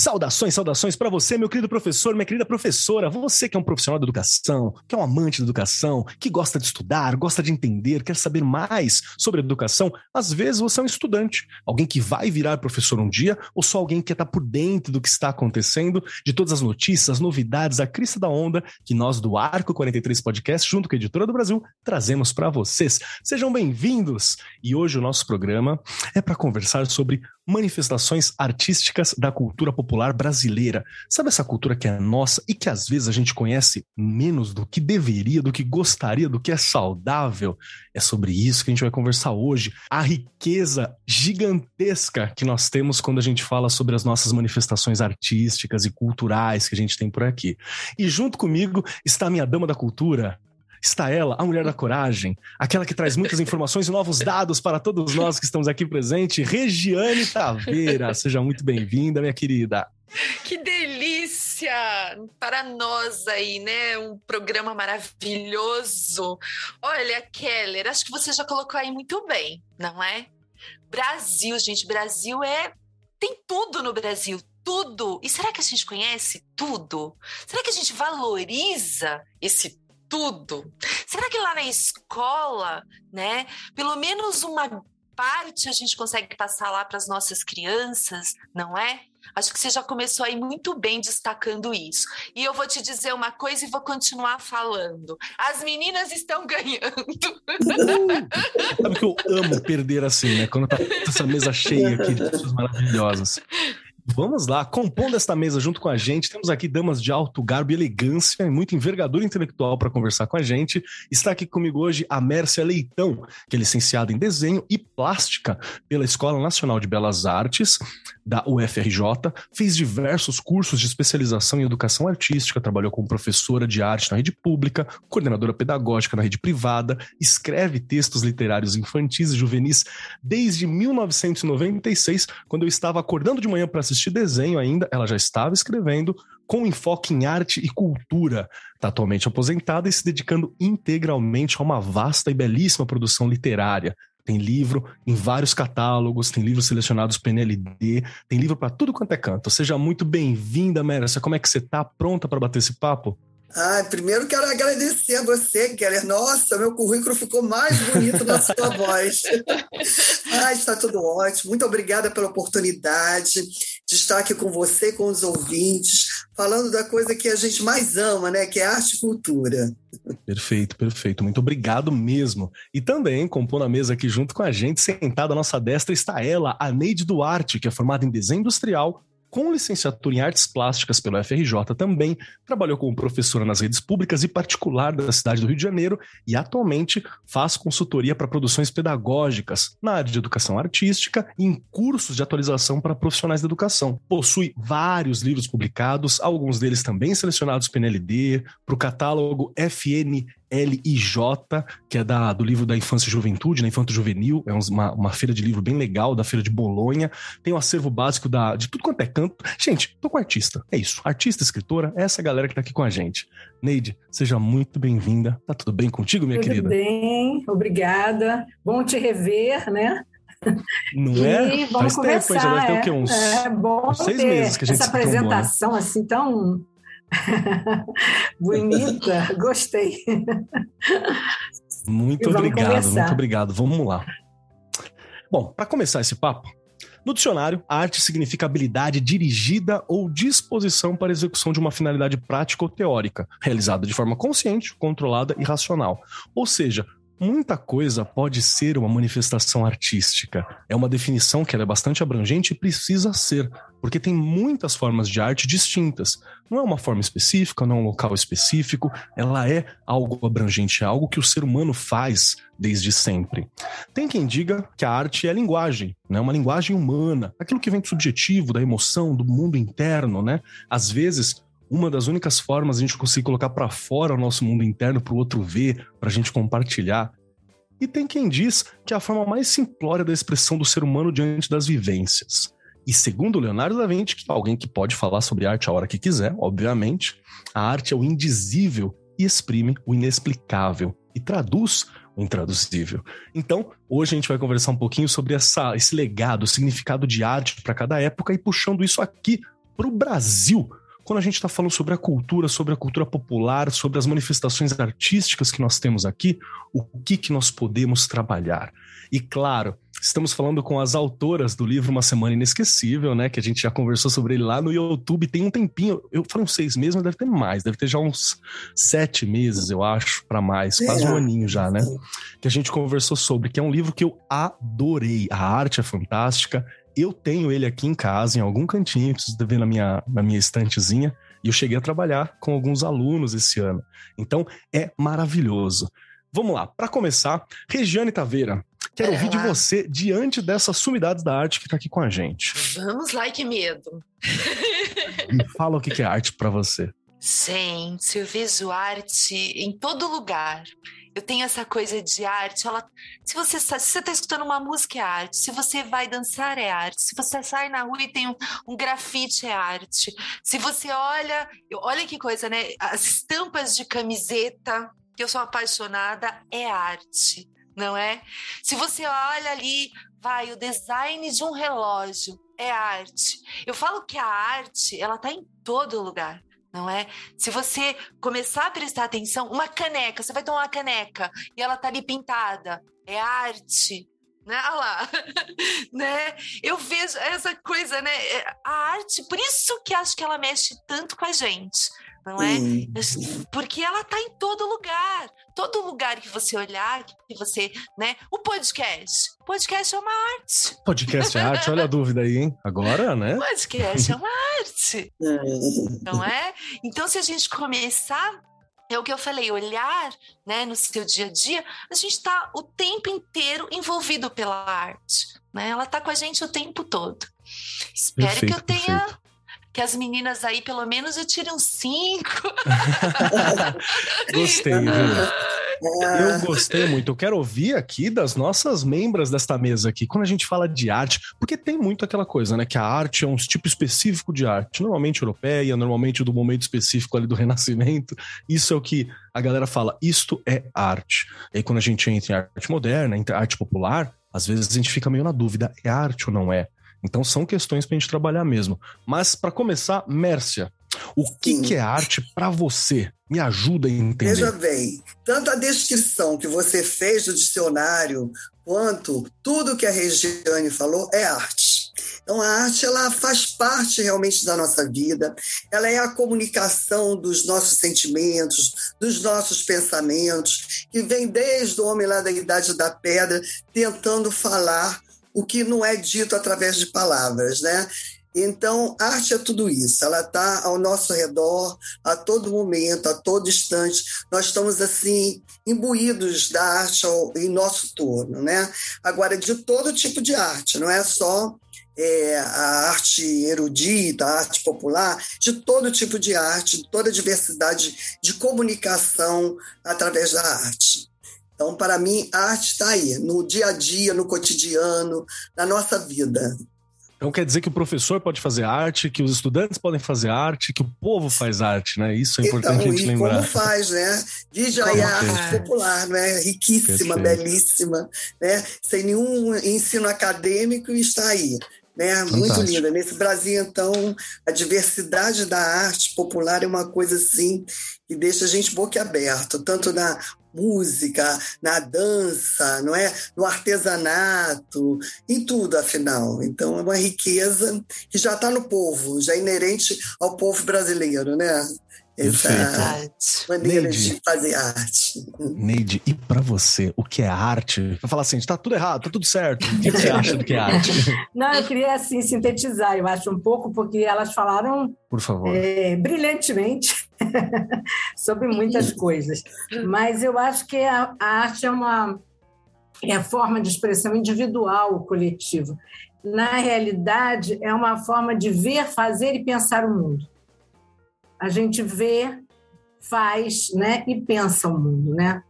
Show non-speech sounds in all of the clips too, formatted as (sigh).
Saudações, saudações para você, meu querido professor, minha querida professora. Você que é um profissional da educação, que é um amante da educação, que gosta de estudar, gosta de entender, quer saber mais sobre educação. Às vezes você é um estudante, alguém que vai virar professor um dia, ou só alguém que quer estar tá por dentro do que está acontecendo, de todas as notícias, as novidades, a crista da onda que nós do Arco 43 Podcast, junto com a Editora do Brasil, trazemos para vocês. Sejam bem-vindos! E hoje o nosso programa é para conversar sobre manifestações artísticas da cultura popular brasileira. Sabe essa cultura que é nossa e que às vezes a gente conhece menos do que deveria, do que gostaria, do que é saudável? É sobre isso que a gente vai conversar hoje. A riqueza gigantesca que nós temos quando a gente fala sobre as nossas manifestações artísticas e culturais que a gente tem por aqui. E junto comigo está a minha dama da cultura, está ela, a mulher da coragem, aquela que traz muitas informações e novos dados para todos nós que estamos aqui presentes, Regiane Taveira. Seja muito bem-vinda, minha querida. Que delícia para nós aí, né? Um programa maravilhoso. Olha, Keller, acho que você já colocou aí muito bem, não é? Brasil, gente, Brasil é tem tudo no Brasil, tudo. E será que a gente conhece tudo? Será que a gente valoriza esse tudo. Será que lá na escola, né, pelo menos uma parte a gente consegue passar lá para as nossas crianças, não é? Acho que você já começou aí muito bem destacando isso. E eu vou te dizer uma coisa e vou continuar falando. As meninas estão (laughs) ganhando. Sabe que eu amo perder assim, né? Quando tá essa mesa cheia aqui de pessoas maravilhosas. Vamos lá, compondo esta mesa junto com a gente, temos aqui damas de alto garbo e elegância e muita envergadura intelectual para conversar com a gente. Está aqui comigo hoje a Mércia Leitão, que é licenciada em desenho e plástica pela Escola Nacional de Belas Artes da UFRJ, fez diversos cursos de especialização em educação artística, trabalhou como professora de arte na rede pública, coordenadora pedagógica na rede privada, escreve textos literários infantis e juvenis desde 1996, quando eu estava acordando de manhã para assistir desenho ainda, ela já estava escrevendo com enfoque em arte e cultura. Está atualmente aposentada e se dedicando integralmente a uma vasta e belíssima produção literária. Tem livro em vários catálogos, tem livros selecionados PNLD, tem livro para tudo quanto é canto. Seja muito bem-vinda, Mércia. Como é que você está Pronta para bater esse papo? Ah, primeiro quero agradecer a você, Keller. Nossa, meu currículo ficou mais bonito na sua (laughs) voz. Ah, está tudo ótimo. Muito obrigada pela oportunidade de estar aqui com você, com os ouvintes, falando da coisa que a gente mais ama, né? Que é arte e cultura. Perfeito, perfeito. Muito obrigado mesmo. E também, compondo a mesa aqui junto com a gente, sentada à nossa destra, está ela, a Neide Duarte, que é formada em desenho industrial com licenciatura em artes plásticas pelo FRJ também, trabalhou como professora nas redes públicas e particular da cidade do Rio de Janeiro e atualmente faz consultoria para produções pedagógicas na área de educação artística e em cursos de atualização para profissionais da educação. Possui vários livros publicados, alguns deles também selecionados pelo NLD, para o catálogo FN LIJ, que é da, do livro da Infância e Juventude, na né, Infanto Juvenil, é uma, uma feira de livro bem legal, da Feira de Bolonha. Tem o um acervo básico da, de tudo quanto é canto. Gente, tô com artista, é isso. Artista, escritora, é essa galera que tá aqui com a gente. Neide, seja muito bem-vinda. Tá tudo bem contigo, minha tudo querida? Tudo bem, obrigada. Bom te rever, né? Não é? E vamos Faz conversar, tempo, já deve ter é, o quê? Uns, é bom uns seis meses que a gente essa apresentação tomou, né? assim tão (laughs) Bonita, gostei. Muito obrigado, conversar. muito obrigado. Vamos lá. Bom, para começar esse papo, no dicionário, arte significa habilidade dirigida ou disposição para execução de uma finalidade prática ou teórica, realizada de forma consciente, controlada e racional. Ou seja, muita coisa pode ser uma manifestação artística. É uma definição que é bastante abrangente e precisa ser, porque tem muitas formas de arte distintas. Não é uma forma específica, não é um local específico, ela é algo abrangente, é algo que o ser humano faz desde sempre. Tem quem diga que a arte é linguagem, né? uma linguagem humana, aquilo que vem do subjetivo, da emoção, do mundo interno, né? Às vezes, uma das únicas formas a gente conseguir colocar para fora o nosso mundo interno para o outro ver, para a gente compartilhar. E tem quem diz que é a forma mais simplória da expressão do ser humano diante das vivências. E segundo Leonardo da Vinci, que é alguém que pode falar sobre arte a hora que quiser, obviamente, a arte é o indizível e exprime o inexplicável e traduz o intraduzível. Então, hoje a gente vai conversar um pouquinho sobre essa, esse legado, o significado de arte para cada época e puxando isso aqui para o Brasil. Quando a gente está falando sobre a cultura, sobre a cultura popular, sobre as manifestações artísticas que nós temos aqui, o que, que nós podemos trabalhar. E claro, estamos falando com as autoras do livro Uma Semana Inesquecível, né? Que a gente já conversou sobre ele lá no YouTube tem um tempinho. Eu falo uns seis meses, mas deve ter mais, deve ter já uns sete meses, eu acho, para mais, quase um é. aninho já, né? Que a gente conversou sobre, que é um livro que eu adorei. A arte é fantástica. Eu tenho ele aqui em casa, em algum cantinho, preciso ver na minha, na minha estantezinha. E eu cheguei a trabalhar com alguns alunos esse ano. Então, é maravilhoso. Vamos lá, para começar, Regiane Taveira, Quero ouvir de você diante dessas sumidades da arte que está aqui com a gente. Vamos lá, que medo. Me fala o que é arte para você. Gente, eu vejo arte em todo lugar. Eu tenho essa coisa de arte. Ela, se você está escutando uma música é arte. Se você vai dançar é arte. Se você sai na rua e tem um, um grafite é arte. Se você olha, olha que coisa, né? As estampas de camiseta que eu sou apaixonada é arte não é? Se você olha ali, vai, o design de um relógio é arte. Eu falo que a arte, ela tá em todo lugar não é? Se você começar a prestar atenção, uma caneca, você vai tomar uma caneca e ela tá ali pintada, é arte, né? Olha lá, (laughs) né? Eu vejo essa coisa, né? É, a arte, por isso que acho que ela mexe tanto com a gente, não é? Porque ela está em todo lugar. Todo lugar que você olhar, que você, né? O podcast. Podcast é uma arte. Podcast é arte, olha a dúvida aí, hein? Agora, né? Podcast é uma arte. não é? Então, se a gente começar é o que eu falei, olhar né, no seu dia a dia, a gente está o tempo inteiro envolvido pela arte. Né? Ela está com a gente o tempo todo. Espero perfeito, que eu tenha perfeito que as meninas aí, pelo menos, eu tire uns cinco. (laughs) Gostei, viu? Eu gostei muito. Eu quero ouvir aqui das nossas membras desta mesa aqui, quando a gente fala de arte, porque tem muito aquela coisa, né? Que a arte é um tipo específico de arte, normalmente europeia, normalmente do momento específico ali do (laughs) Renascimento. Isso é o que a galera fala, isto é arte. E aí, quando a gente entra em arte moderna, em arte popular, às vezes a gente fica meio na dúvida, é arte ou não é? Então são questões para a gente trabalhar mesmo. Mas para começar, Mércia, o que, que é arte para você? Me ajuda a entender. Veja bem, tanto a descrição que você fez do dicionário, quanto tudo que a Regiane falou é arte. Então, a arte ela faz parte realmente da nossa vida, ela é a comunicação dos nossos sentimentos, dos nossos pensamentos, que vem desde o homem lá da Idade da Pedra, tentando falar o que não é dito através de palavras, né? Então, arte é tudo isso, ela está ao nosso redor a todo momento, a todo instante. Nós estamos, assim, imbuídos da arte ao, em nosso torno, né? Agora, de todo tipo de arte, não é só é, a arte erudita, a arte popular, de todo tipo de arte, de toda diversidade de comunicação através da arte. Então, para mim, a arte está aí, no dia a dia, no cotidiano, na nossa vida. Então quer dizer que o professor pode fazer arte, que os estudantes podem fazer arte, que o povo faz arte, né? Isso é importante então, a gente lembrar. Como faz, né? Diz aí a arte popular, né? Riquíssima, Perfeito. belíssima, né? Sem nenhum ensino acadêmico está aí. Né? Muito linda. Nesse Brasil, então, a diversidade da arte popular é uma coisa assim que deixa a gente boquiaberto, tanto na música, na dança, não é? No artesanato, em tudo, afinal. Então é uma riqueza que já está no povo, já é inerente ao povo brasileiro, né? essa maneira Neide, de fazer arte. Neide, e para você, o que é arte? Vai falar assim, está tudo errado, está tudo certo. O que você (laughs) acha do que é arte? Não, eu queria assim sintetizar, eu acho um pouco, porque elas falaram Por favor. É, brilhantemente (laughs) sobre muitas coisas. Mas eu acho que a, a arte é uma é a forma de expressão individual, coletiva. Na realidade, é uma forma de ver, fazer e pensar o mundo a gente vê, faz né, e pensa o mundo. Né?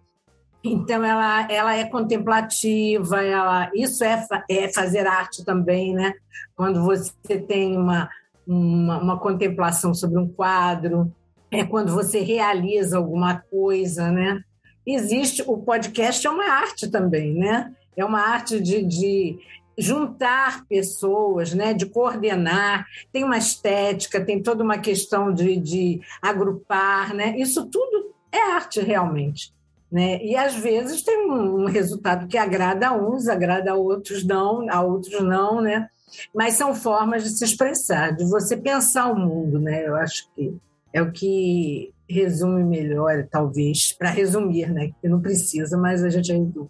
Então, ela, ela é contemplativa, ela, isso é, é fazer arte também, né? Quando você tem uma, uma, uma contemplação sobre um quadro, é quando você realiza alguma coisa, né? Existe, o podcast é uma arte também, né? É uma arte de, de juntar pessoas, né, de coordenar, tem uma estética, tem toda uma questão de, de agrupar, né? Isso tudo é arte realmente. Né? E às vezes tem um, resultado que agrada a uns, agrada a outros não, a outros não, né? Mas são formas de se expressar, de você pensar o mundo, né? Eu acho que é o que resume melhor, talvez, para resumir, né? Que não precisa, mas a gente resume.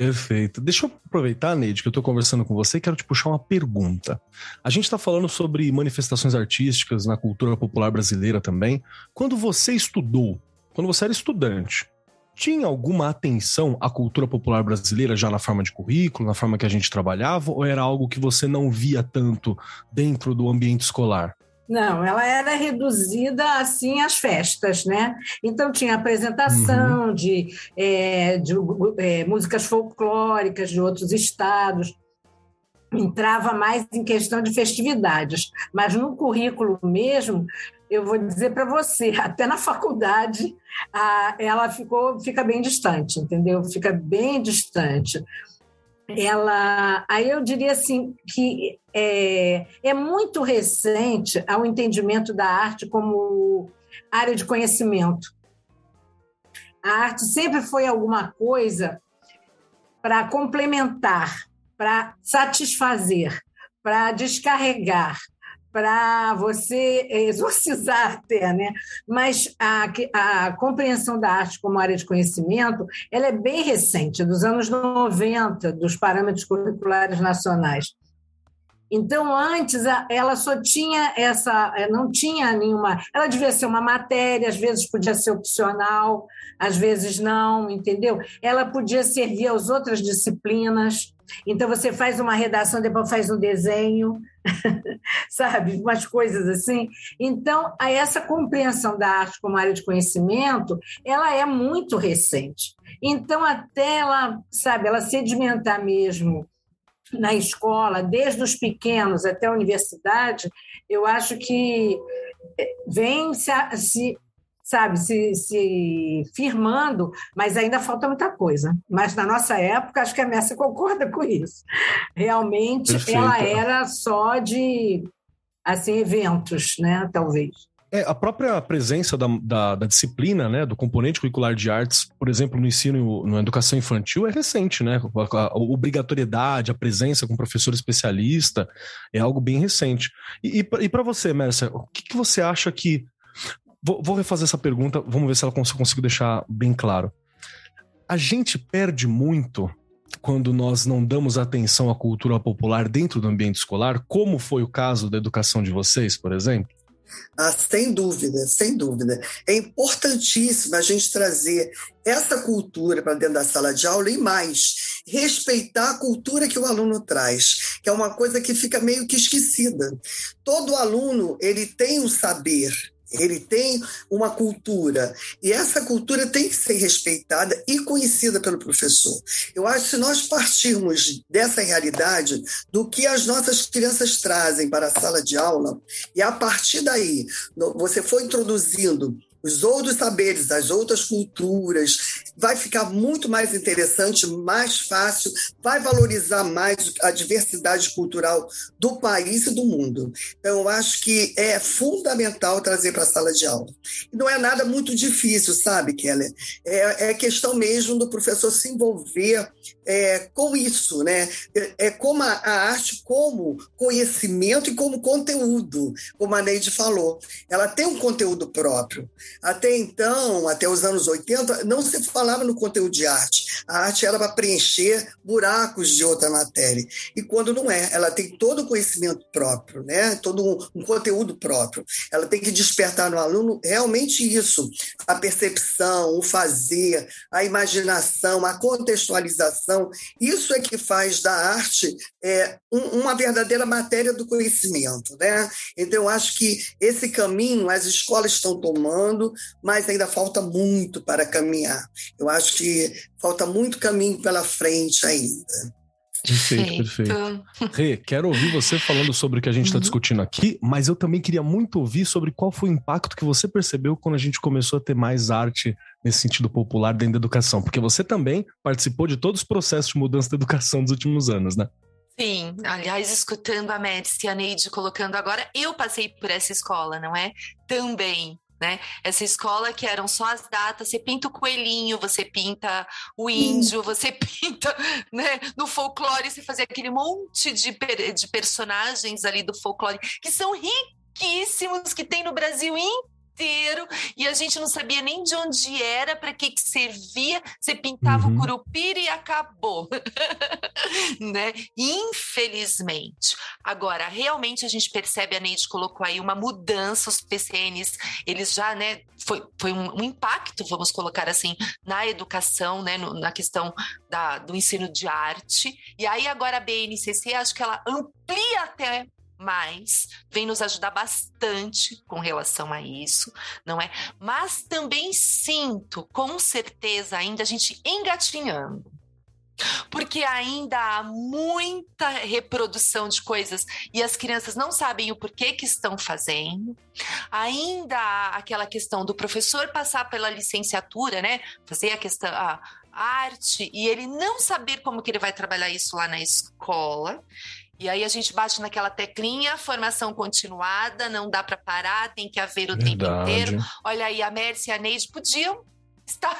Perfeito. Deixa eu aproveitar, Neide, que eu estou conversando com você e quero te puxar uma pergunta. A gente está falando sobre manifestações artísticas na cultura popular brasileira também. Quando você estudou, quando você era estudante, tinha alguma atenção à cultura popular brasileira já na forma de currículo, na forma que a gente trabalhava, ou era algo que você não via tanto dentro do ambiente escolar? Não, ela era reduzida assim às festas, né? Então tinha apresentação uhum. de, é, de é, músicas folclóricas de outros estados, entrava mais em questão de festividades, mas no currículo mesmo, eu vou dizer para você, (laughs) até na faculdade, a, ela ficou, fica bem distante, entendeu? Fica bem distante ela, aí eu diria assim que é, é muito recente ao entendimento da arte como área de conhecimento. A arte sempre foi alguma coisa para complementar, para satisfazer, para descarregar, para você exorcizar até, né? Mas a, a compreensão da arte como área de conhecimento, ela é bem recente, dos anos 90, dos parâmetros curriculares nacionais. Então, antes, ela só tinha essa, eh, não tinha nenhuma. Ela devia ser uma matéria, às vezes podia ser opcional, às vezes não, entendeu? Ela podia servir às outras disciplinas. Então, você faz uma redação, depois faz um desenho, (laughs) sabe? Umas coisas assim. Então, essa compreensão da arte como área de conhecimento, ela é muito recente. Então, até ela, sabe, ela sedimentar mesmo na escola, desde os pequenos até a universidade, eu acho que eh, vem se, se sabe, se, se firmando, mas ainda falta muita coisa. Mas na nossa época, acho que a Messi concorda com isso. Realmente, Perfeito. ela era só de assim eventos, né? Talvez. É, a própria presença da, da, da, disciplina, né, do componente curricular de artes, por exemplo, no ensino, na educação infantil, é recente, né? A, a, a obrigatoriedade, a presença com professor especialista é algo bem recente. E, e, e para você, Mércia, o que, que, você acha que. Vou, vou, refazer essa pergunta, vamos ver se ela cons consigo deixar bem claro. A gente perde muito quando nós não damos atenção à cultura popular dentro do ambiente escolar, como foi o caso da educação de vocês, por exemplo? Ah, sem dúvida, sem dúvida. É importantíssimo a gente trazer essa cultura para dentro da sala de aula e mais, respeitar a cultura que o aluno traz, que é uma coisa que fica meio que esquecida. Todo aluno ele tem um saber, ele tem uma cultura e essa cultura tem que ser respeitada e conhecida pelo professor. Eu acho que se nós partirmos dessa realidade, do que as nossas crianças trazem para a sala de aula, e a partir daí você for introduzindo os outros saberes, as outras culturas, vai ficar muito mais interessante, mais fácil, vai valorizar mais a diversidade cultural do país e do mundo. Então, eu acho que é fundamental trazer para a sala de aula. Não é nada muito difícil, sabe, Keller? É, é questão mesmo do professor se envolver é, com isso, né? É, é como a, a, arte como conhecimento e como conteúdo, como a Neide falou. Ela tem um conteúdo próprio. Até então, até os anos 80, não se falava no conteúdo de arte. A arte era para preencher buracos de outra matéria. E quando não é, ela tem todo o conhecimento próprio, né? todo um, um conteúdo próprio. Ela tem que despertar no aluno realmente isso: a percepção, o fazer, a imaginação, a contextualização. Isso é que faz da arte é, um, uma verdadeira matéria do conhecimento. Né? Então, eu acho que esse caminho as escolas estão tomando, mas ainda falta muito para caminhar. Eu acho que falta muito caminho pela frente ainda. Perfeito, perfeito. Rê, quero ouvir você falando sobre o que a gente está uhum. discutindo aqui, mas eu também queria muito ouvir sobre qual foi o impacto que você percebeu quando a gente começou a ter mais arte nesse sentido popular dentro da educação, porque você também participou de todos os processos de mudança da educação dos últimos anos, né? Sim, aliás, escutando a Médici e a Neide colocando agora, eu passei por essa escola, não é? Também né? Essa escola que eram só as datas, você pinta o coelhinho, você pinta o índio, você (laughs) pinta, né? No folclore você fazia aquele monte de, de personagens ali do folclore que são riquíssimos que tem no Brasil inteiro inteiro e a gente não sabia nem de onde era, para que, que servia. Você pintava uhum. o curupira e acabou. (laughs) né? Infelizmente. Agora, realmente a gente percebe, a Neide colocou aí uma mudança, os PCNs, eles já, né, foi, foi um, um impacto, vamos colocar assim, na educação, né, no, na questão da, do ensino de arte. E aí agora a BNCC, acho que ela amplia até mais, vem nos ajudar bastante com relação a isso, não é? Mas também sinto, com certeza, ainda a gente engatinhando. Porque ainda há muita reprodução de coisas e as crianças não sabem o porquê que estão fazendo. Ainda há aquela questão do professor passar pela licenciatura, né? Fazer a questão, a arte, e ele não saber como que ele vai trabalhar isso lá na escola. E aí a gente bate naquela teclinha, formação continuada, não dá para parar, tem que haver o Verdade. tempo inteiro. Olha aí, a Mércia e a Neide podiam (laughs) estar,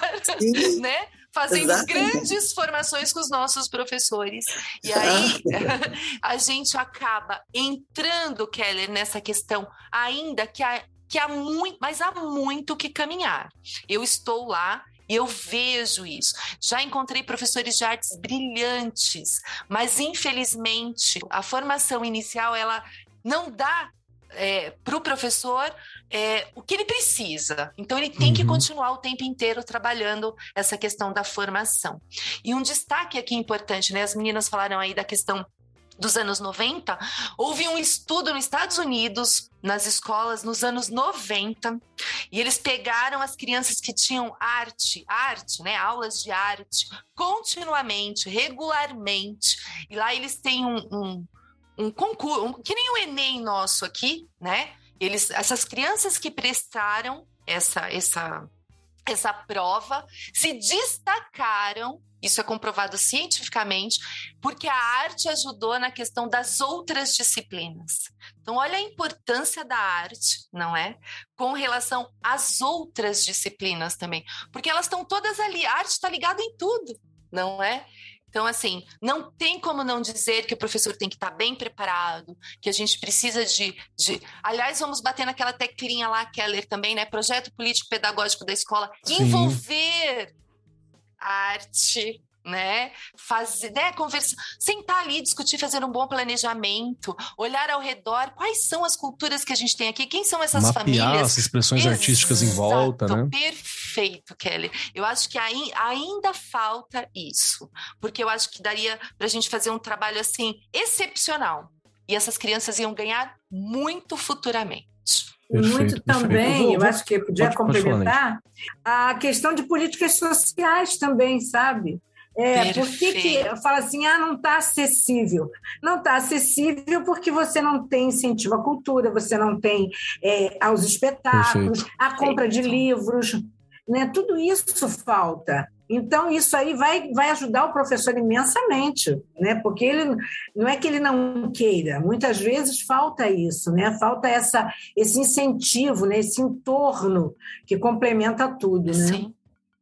né? Fazendo Exatamente. grandes formações com os nossos professores. E aí (laughs) a gente acaba entrando, Keller, nessa questão, ainda que há, que há muito, mas há muito que caminhar. Eu estou lá, e eu vejo isso. Já encontrei professores de artes brilhantes, mas infelizmente a formação inicial ela não dá é, para o professor é, o que ele precisa. Então, ele tem uhum. que continuar o tempo inteiro trabalhando essa questão da formação. E um destaque aqui importante, né? As meninas falaram aí da questão dos anos 90, houve um estudo nos Estados Unidos, nas escolas, nos anos 90, e eles pegaram as crianças que tinham arte, arte, né, aulas de arte, continuamente, regularmente, e lá eles têm um, um, um concurso, um, que nem o Enem nosso aqui, né? Eles, essas crianças que prestaram essa, essa, essa prova se destacaram isso é comprovado cientificamente, porque a arte ajudou na questão das outras disciplinas. Então, olha a importância da arte, não é? Com relação às outras disciplinas também, porque elas estão todas ali. A arte está ligada em tudo, não é? Então, assim, não tem como não dizer que o professor tem que estar bem preparado, que a gente precisa de. de... Aliás, vamos bater naquela teclinha lá, Keller, também, né? Projeto político pedagógico da escola. Sim. Envolver arte, né? Fazer, né? Conversar, sentar ali, discutir, fazer um bom planejamento, olhar ao redor, quais são as culturas que a gente tem aqui, quem são essas Mapear famílias. as expressões Exato, artísticas em volta, né? Perfeito, Kelly. Eu acho que ainda falta isso, porque eu acho que daria para a gente fazer um trabalho assim excepcional. E essas crianças iam ganhar muito futuramente. Perfeito, muito também, eu acho que podia pode, complementar, pode a questão de políticas sociais também, sabe? É, por que, que fala assim, ah, não está acessível? Não está acessível porque você não tem incentivo à cultura, você não tem é, aos espetáculos, Perfeito. a compra de livros, né? Tudo isso falta. Então, isso aí vai, vai ajudar o professor imensamente, né? porque ele não é que ele não queira, muitas vezes falta isso, né? falta essa, esse incentivo, né? esse entorno que complementa tudo. Né? Sim.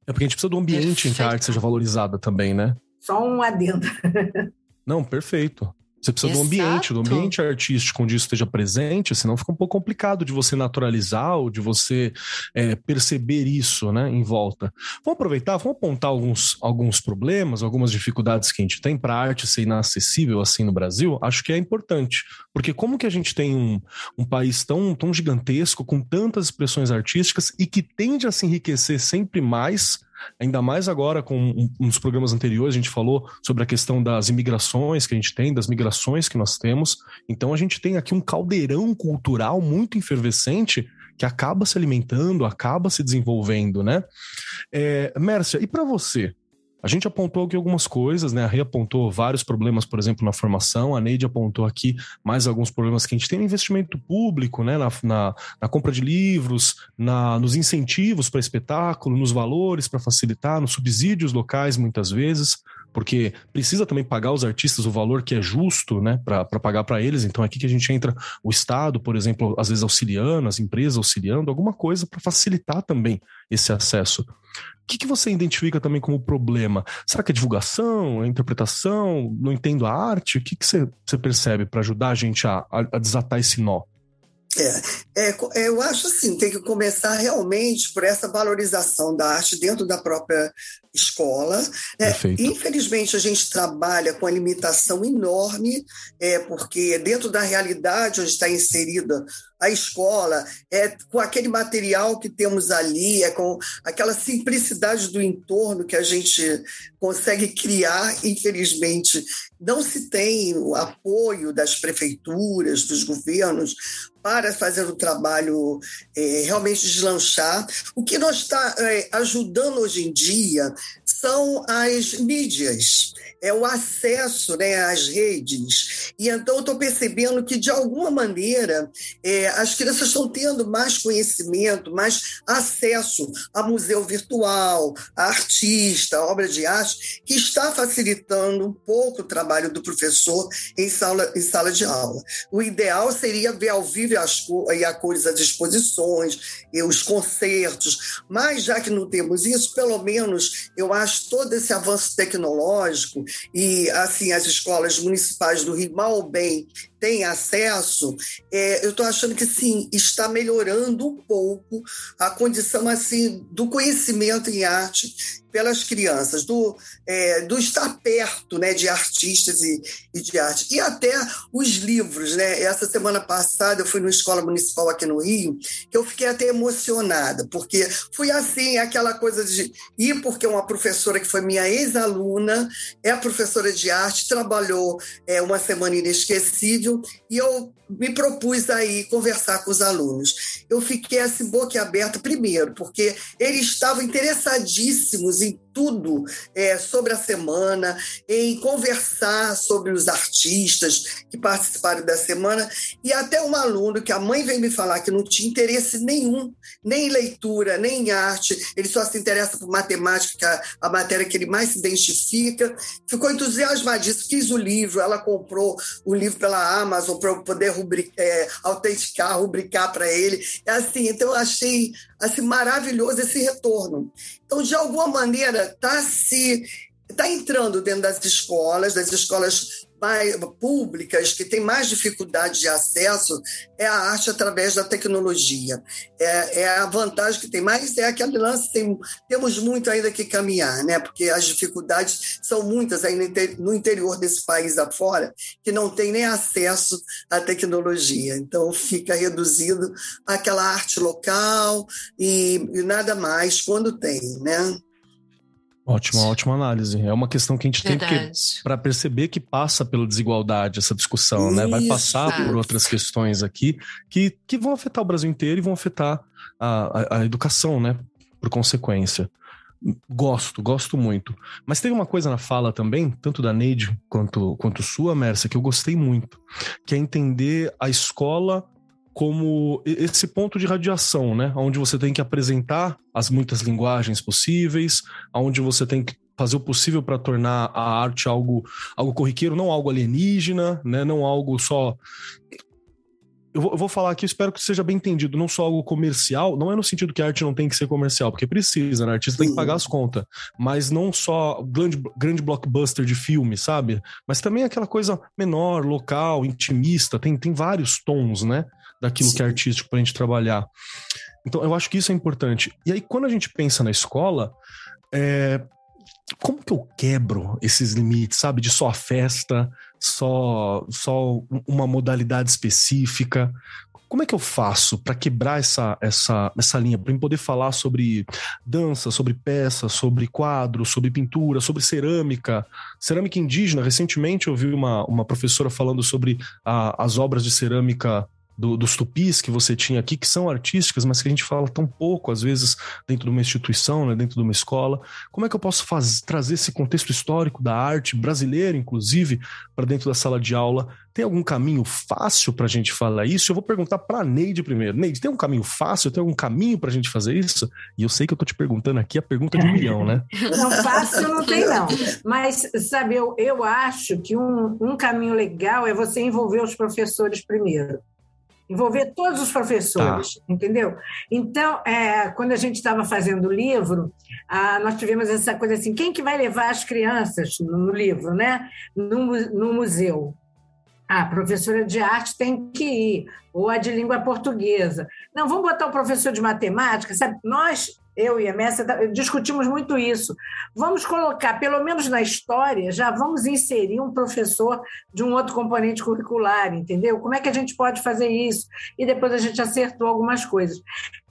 É porque a gente precisa do ambiente perfeito. em que a arte seja valorizada também, né? Só um adendo. (laughs) Não, perfeito. Você precisa Exato. do ambiente, do ambiente artístico onde isso esteja presente, senão fica um pouco complicado de você naturalizar ou de você é, perceber isso né, em volta. Vamos aproveitar, vamos apontar alguns, alguns problemas, algumas dificuldades que a gente tem para a arte ser inacessível assim no Brasil. Acho que é importante, porque como que a gente tem um, um país tão, tão gigantesco, com tantas expressões artísticas e que tende a se enriquecer sempre mais Ainda mais agora com dos programas anteriores, a gente falou sobre a questão das imigrações que a gente tem, das migrações que nós temos. Então a gente tem aqui um caldeirão cultural muito efervescente que acaba se alimentando, acaba se desenvolvendo, né? É, Mércia, e para você? A gente apontou aqui algumas coisas, né? A Rê apontou vários problemas, por exemplo, na formação. A Neide apontou aqui mais alguns problemas que a gente tem no investimento público, né? Na, na, na compra de livros, na, nos incentivos para espetáculo, nos valores para facilitar, nos subsídios locais, muitas vezes porque precisa também pagar os artistas o valor que é justo, né, para pagar para eles. Então, é aqui que a gente entra o Estado, por exemplo, às vezes auxiliando, as empresas auxiliando, alguma coisa para facilitar também esse acesso. O que, que você identifica também como problema? Será que é divulgação, é interpretação? Não entendo a arte? O que, que você, você percebe para ajudar a gente a, a desatar esse nó? É, é, é, eu acho assim, tem que começar realmente por essa valorização da arte dentro da própria escola. É, infelizmente, a gente trabalha com a limitação enorme, é, porque dentro da realidade onde está inserida a escola, é com aquele material que temos ali, é com aquela simplicidade do entorno que a gente consegue criar, infelizmente, não se tem o apoio das prefeituras, dos governos, para fazer o trabalho é, realmente deslanchar. O que nós está é, ajudando hoje em dia são as mídias, é o acesso né, às redes. E então eu estou percebendo que, de alguma maneira, é, as crianças estão tendo mais conhecimento, mais acesso a museu virtual, a artista, a obra de arte, que está facilitando um pouco o trabalho do professor em sala, em sala de aula. O ideal seria ver ao vivo as, e a cores as exposições, e os concertos, mas já que não temos isso, pelo menos eu acho todo esse avanço tecnológico e assim as escolas municipais do Rio mal ou bem têm acesso, é, eu estou achando que sim está melhorando um pouco a condição assim do conhecimento em arte pelas crianças, do, é, do estar perto né, de artistas e, e, de arte. E até os livros. Né? Essa semana passada eu fui numa escola municipal aqui no Rio, que eu fiquei até emocionada, porque fui assim, aquela coisa de ir, porque uma professora que foi minha ex-aluna, é professora de arte, trabalhou é, uma semana inesquecível, e eu me propus aí conversar com os alunos. Eu fiquei assim, boca aberta, primeiro, porque eles estavam interessadíssimos em tudo é, sobre a semana, em conversar sobre os artistas que participaram da semana, e até um aluno que a mãe veio me falar que não tinha interesse nenhum, nem em leitura, nem em arte, ele só se interessa por matemática, é a matéria que ele mais se identifica, ficou entusiasmadíssimo, fiz o livro, ela comprou o livro pela Amazon para eu poder rubricar, é, autenticar, rubricar para ele, é assim, então eu achei assim, maravilhoso esse retorno. Então, de alguma maneira, está se está entrando dentro das escolas, das escolas públicas que têm mais dificuldade de acesso é a arte através da tecnologia. É, é a vantagem que tem, mas é aquele lance, tem, temos muito ainda que caminhar, né? porque as dificuldades são muitas aí no interior desse país afora, que não tem nem acesso à tecnologia. Então, fica reduzido àquela arte local e, e nada mais quando tem, né? Ótima, ótima análise. É uma questão que a gente Verdade. tem para perceber que passa pela desigualdade essa discussão, Isso. né? Vai passar por outras questões aqui que, que vão afetar o Brasil inteiro e vão afetar a, a, a educação, né? Por consequência. Gosto, gosto muito. Mas tem uma coisa na fala também, tanto da Neide quanto, quanto sua, Mércia, que eu gostei muito, que é entender a escola como esse ponto de radiação, né? Onde você tem que apresentar as muitas linguagens possíveis, onde você tem que fazer o possível para tornar a arte algo, algo corriqueiro, não algo alienígena, né? Não algo só eu vou, eu vou, falar aqui, espero que seja bem entendido, não só algo comercial, não é no sentido que a arte não tem que ser comercial, porque precisa, né? A artista tem que pagar as contas, mas não só grande, grande blockbuster de filme, sabe? Mas também aquela coisa menor, local, intimista, tem, tem vários tons, né? Daquilo Sim. que é artístico para a gente trabalhar. Então, eu acho que isso é importante. E aí, quando a gente pensa na escola, é, como que eu quebro esses limites, sabe? De só a festa, só, só uma modalidade específica. Como é que eu faço para quebrar essa, essa, essa linha? Para poder falar sobre dança, sobre peça, sobre quadro, sobre pintura, sobre cerâmica. Cerâmica indígena. Recentemente eu vi uma, uma professora falando sobre a, as obras de cerâmica do, dos tupis que você tinha aqui, que são artísticas, mas que a gente fala tão pouco, às vezes, dentro de uma instituição, né, dentro de uma escola. Como é que eu posso faz, trazer esse contexto histórico da arte brasileira, inclusive, para dentro da sala de aula? Tem algum caminho fácil para a gente falar isso? Eu vou perguntar para a Neide primeiro. Neide, tem um caminho fácil? Tem algum caminho para a gente fazer isso? E eu sei que eu estou te perguntando aqui a pergunta de um milhão, né? (laughs) Não, fácil não tem, não. Mas, sabe, eu, eu acho que um, um caminho legal é você envolver os professores primeiro envolver todos os professores, tá. entendeu? Então, é, quando a gente estava fazendo o livro, ah, nós tivemos essa coisa assim, quem que vai levar as crianças no, no livro, né? No, no museu. Ah, a professora de arte tem que ir, ou a de língua portuguesa. Não, vamos botar o professor de matemática, sabe? Nós eu e a Messa discutimos muito isso. Vamos colocar, pelo menos na história, já vamos inserir um professor de um outro componente curricular, entendeu? Como é que a gente pode fazer isso? E depois a gente acertou algumas coisas.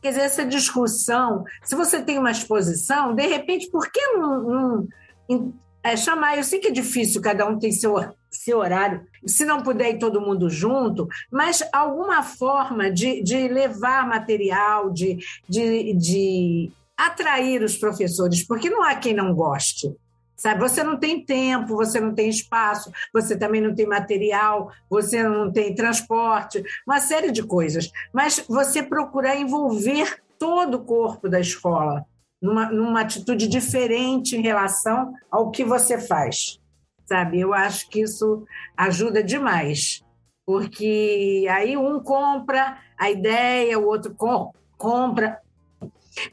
Quer dizer, essa discussão, se você tem uma exposição, de repente, por que não, não é, chamar? Eu sei que é difícil, cada um tem seu seu horário, se não puder ir todo mundo junto, mas alguma forma de, de levar material, de, de, de atrair os professores, porque não há quem não goste. Sabe, você não tem tempo, você não tem espaço, você também não tem material, você não tem transporte, uma série de coisas. Mas você procurar envolver todo o corpo da escola numa, numa atitude diferente em relação ao que você faz sabe? Eu acho que isso ajuda demais, porque aí um compra a ideia, o outro compra,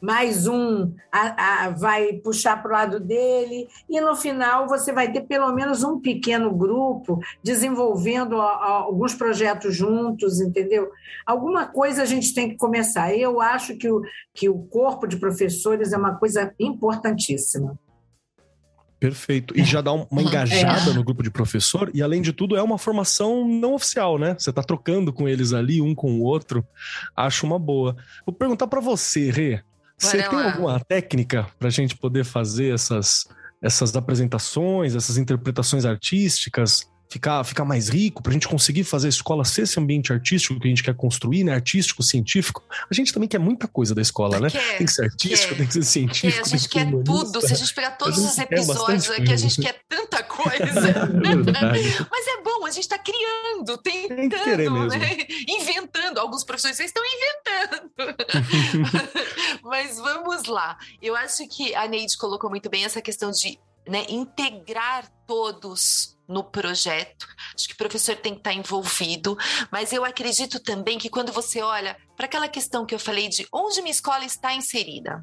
mais um a, a, vai puxar para o lado dele, e no final você vai ter pelo menos um pequeno grupo desenvolvendo a, alguns projetos juntos, entendeu? Alguma coisa a gente tem que começar. Eu acho que o, que o corpo de professores é uma coisa importantíssima. Perfeito. E já dá uma uhum. engajada é. no grupo de professor, e além de tudo, é uma formação não oficial, né? Você tá trocando com eles ali, um com o outro. Acho uma boa. Vou perguntar para você, Rê. Você tem alguma técnica para a gente poder fazer essas, essas apresentações, essas interpretações artísticas? Ficar, ficar mais rico, para a gente conseguir fazer a escola ser esse ambiente artístico que a gente quer construir, né? Artístico, científico. A gente também quer muita coisa da escola, né? Quer, tem que ser artístico, quer, tem que ser científico. Quer, a gente quer tudo. Se a gente pegar todos os episódios aqui, a gente quer tanta (laughs) coisa. é Mas é bom, a gente está criando, tentando, né? inventando. Alguns professores estão inventando. (laughs) Mas vamos lá. Eu acho que a Neide colocou muito bem essa questão de né, integrar todos no projeto. Acho que o professor tem que estar envolvido, mas eu acredito também que quando você olha para aquela questão que eu falei de onde minha escola está inserida,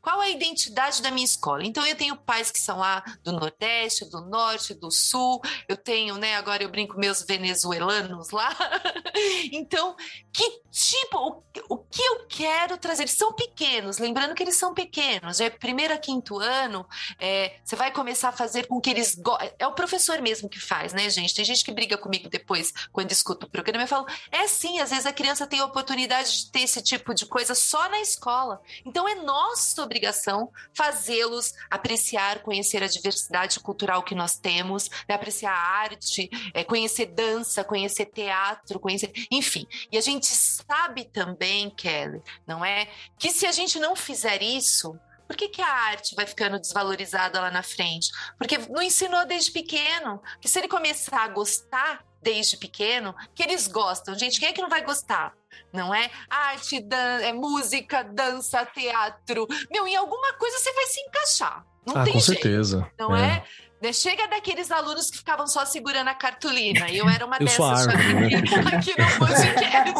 qual a identidade da minha escola? Então, eu tenho pais que são lá do Nordeste, do Norte, do Sul. Eu tenho, né? Agora eu brinco meus venezuelanos lá. (laughs) então, que tipo, o, o, que eu quero trazer? Eles são pequenos, lembrando que eles são pequenos. É primeiro a quinto ano, é, você vai começar a fazer com que eles. É o professor mesmo que faz, né, gente? Tem gente que briga comigo depois, quando escuta o programa, e fala: é sim, às vezes a criança tem a oportunidade de ter esse tipo de coisa só na escola. Então, é nossa obrigação fazê-los apreciar, conhecer a diversidade cultural que nós temos, né? apreciar a arte, é, conhecer dança, conhecer teatro, conhecer. Enfim. E a gente sabe também, Kelly, não é? Que se a gente não fizer isso, por que, que, a arte vai ficando desvalorizada lá na frente? Porque não ensinou desde pequeno. Que se ele começar a gostar desde pequeno, que eles gostam. Gente, quem é que não vai gostar? Não é? Arte, dan é música, dança, teatro. Meu, em alguma coisa você vai se encaixar. Não ah, tem com jeito, certeza. Não é? é? Né, chega daqueles alunos que ficavam só segurando a cartolina. E eu era uma eu dessas árvore, né? (laughs) aqui no (laughs) podcast.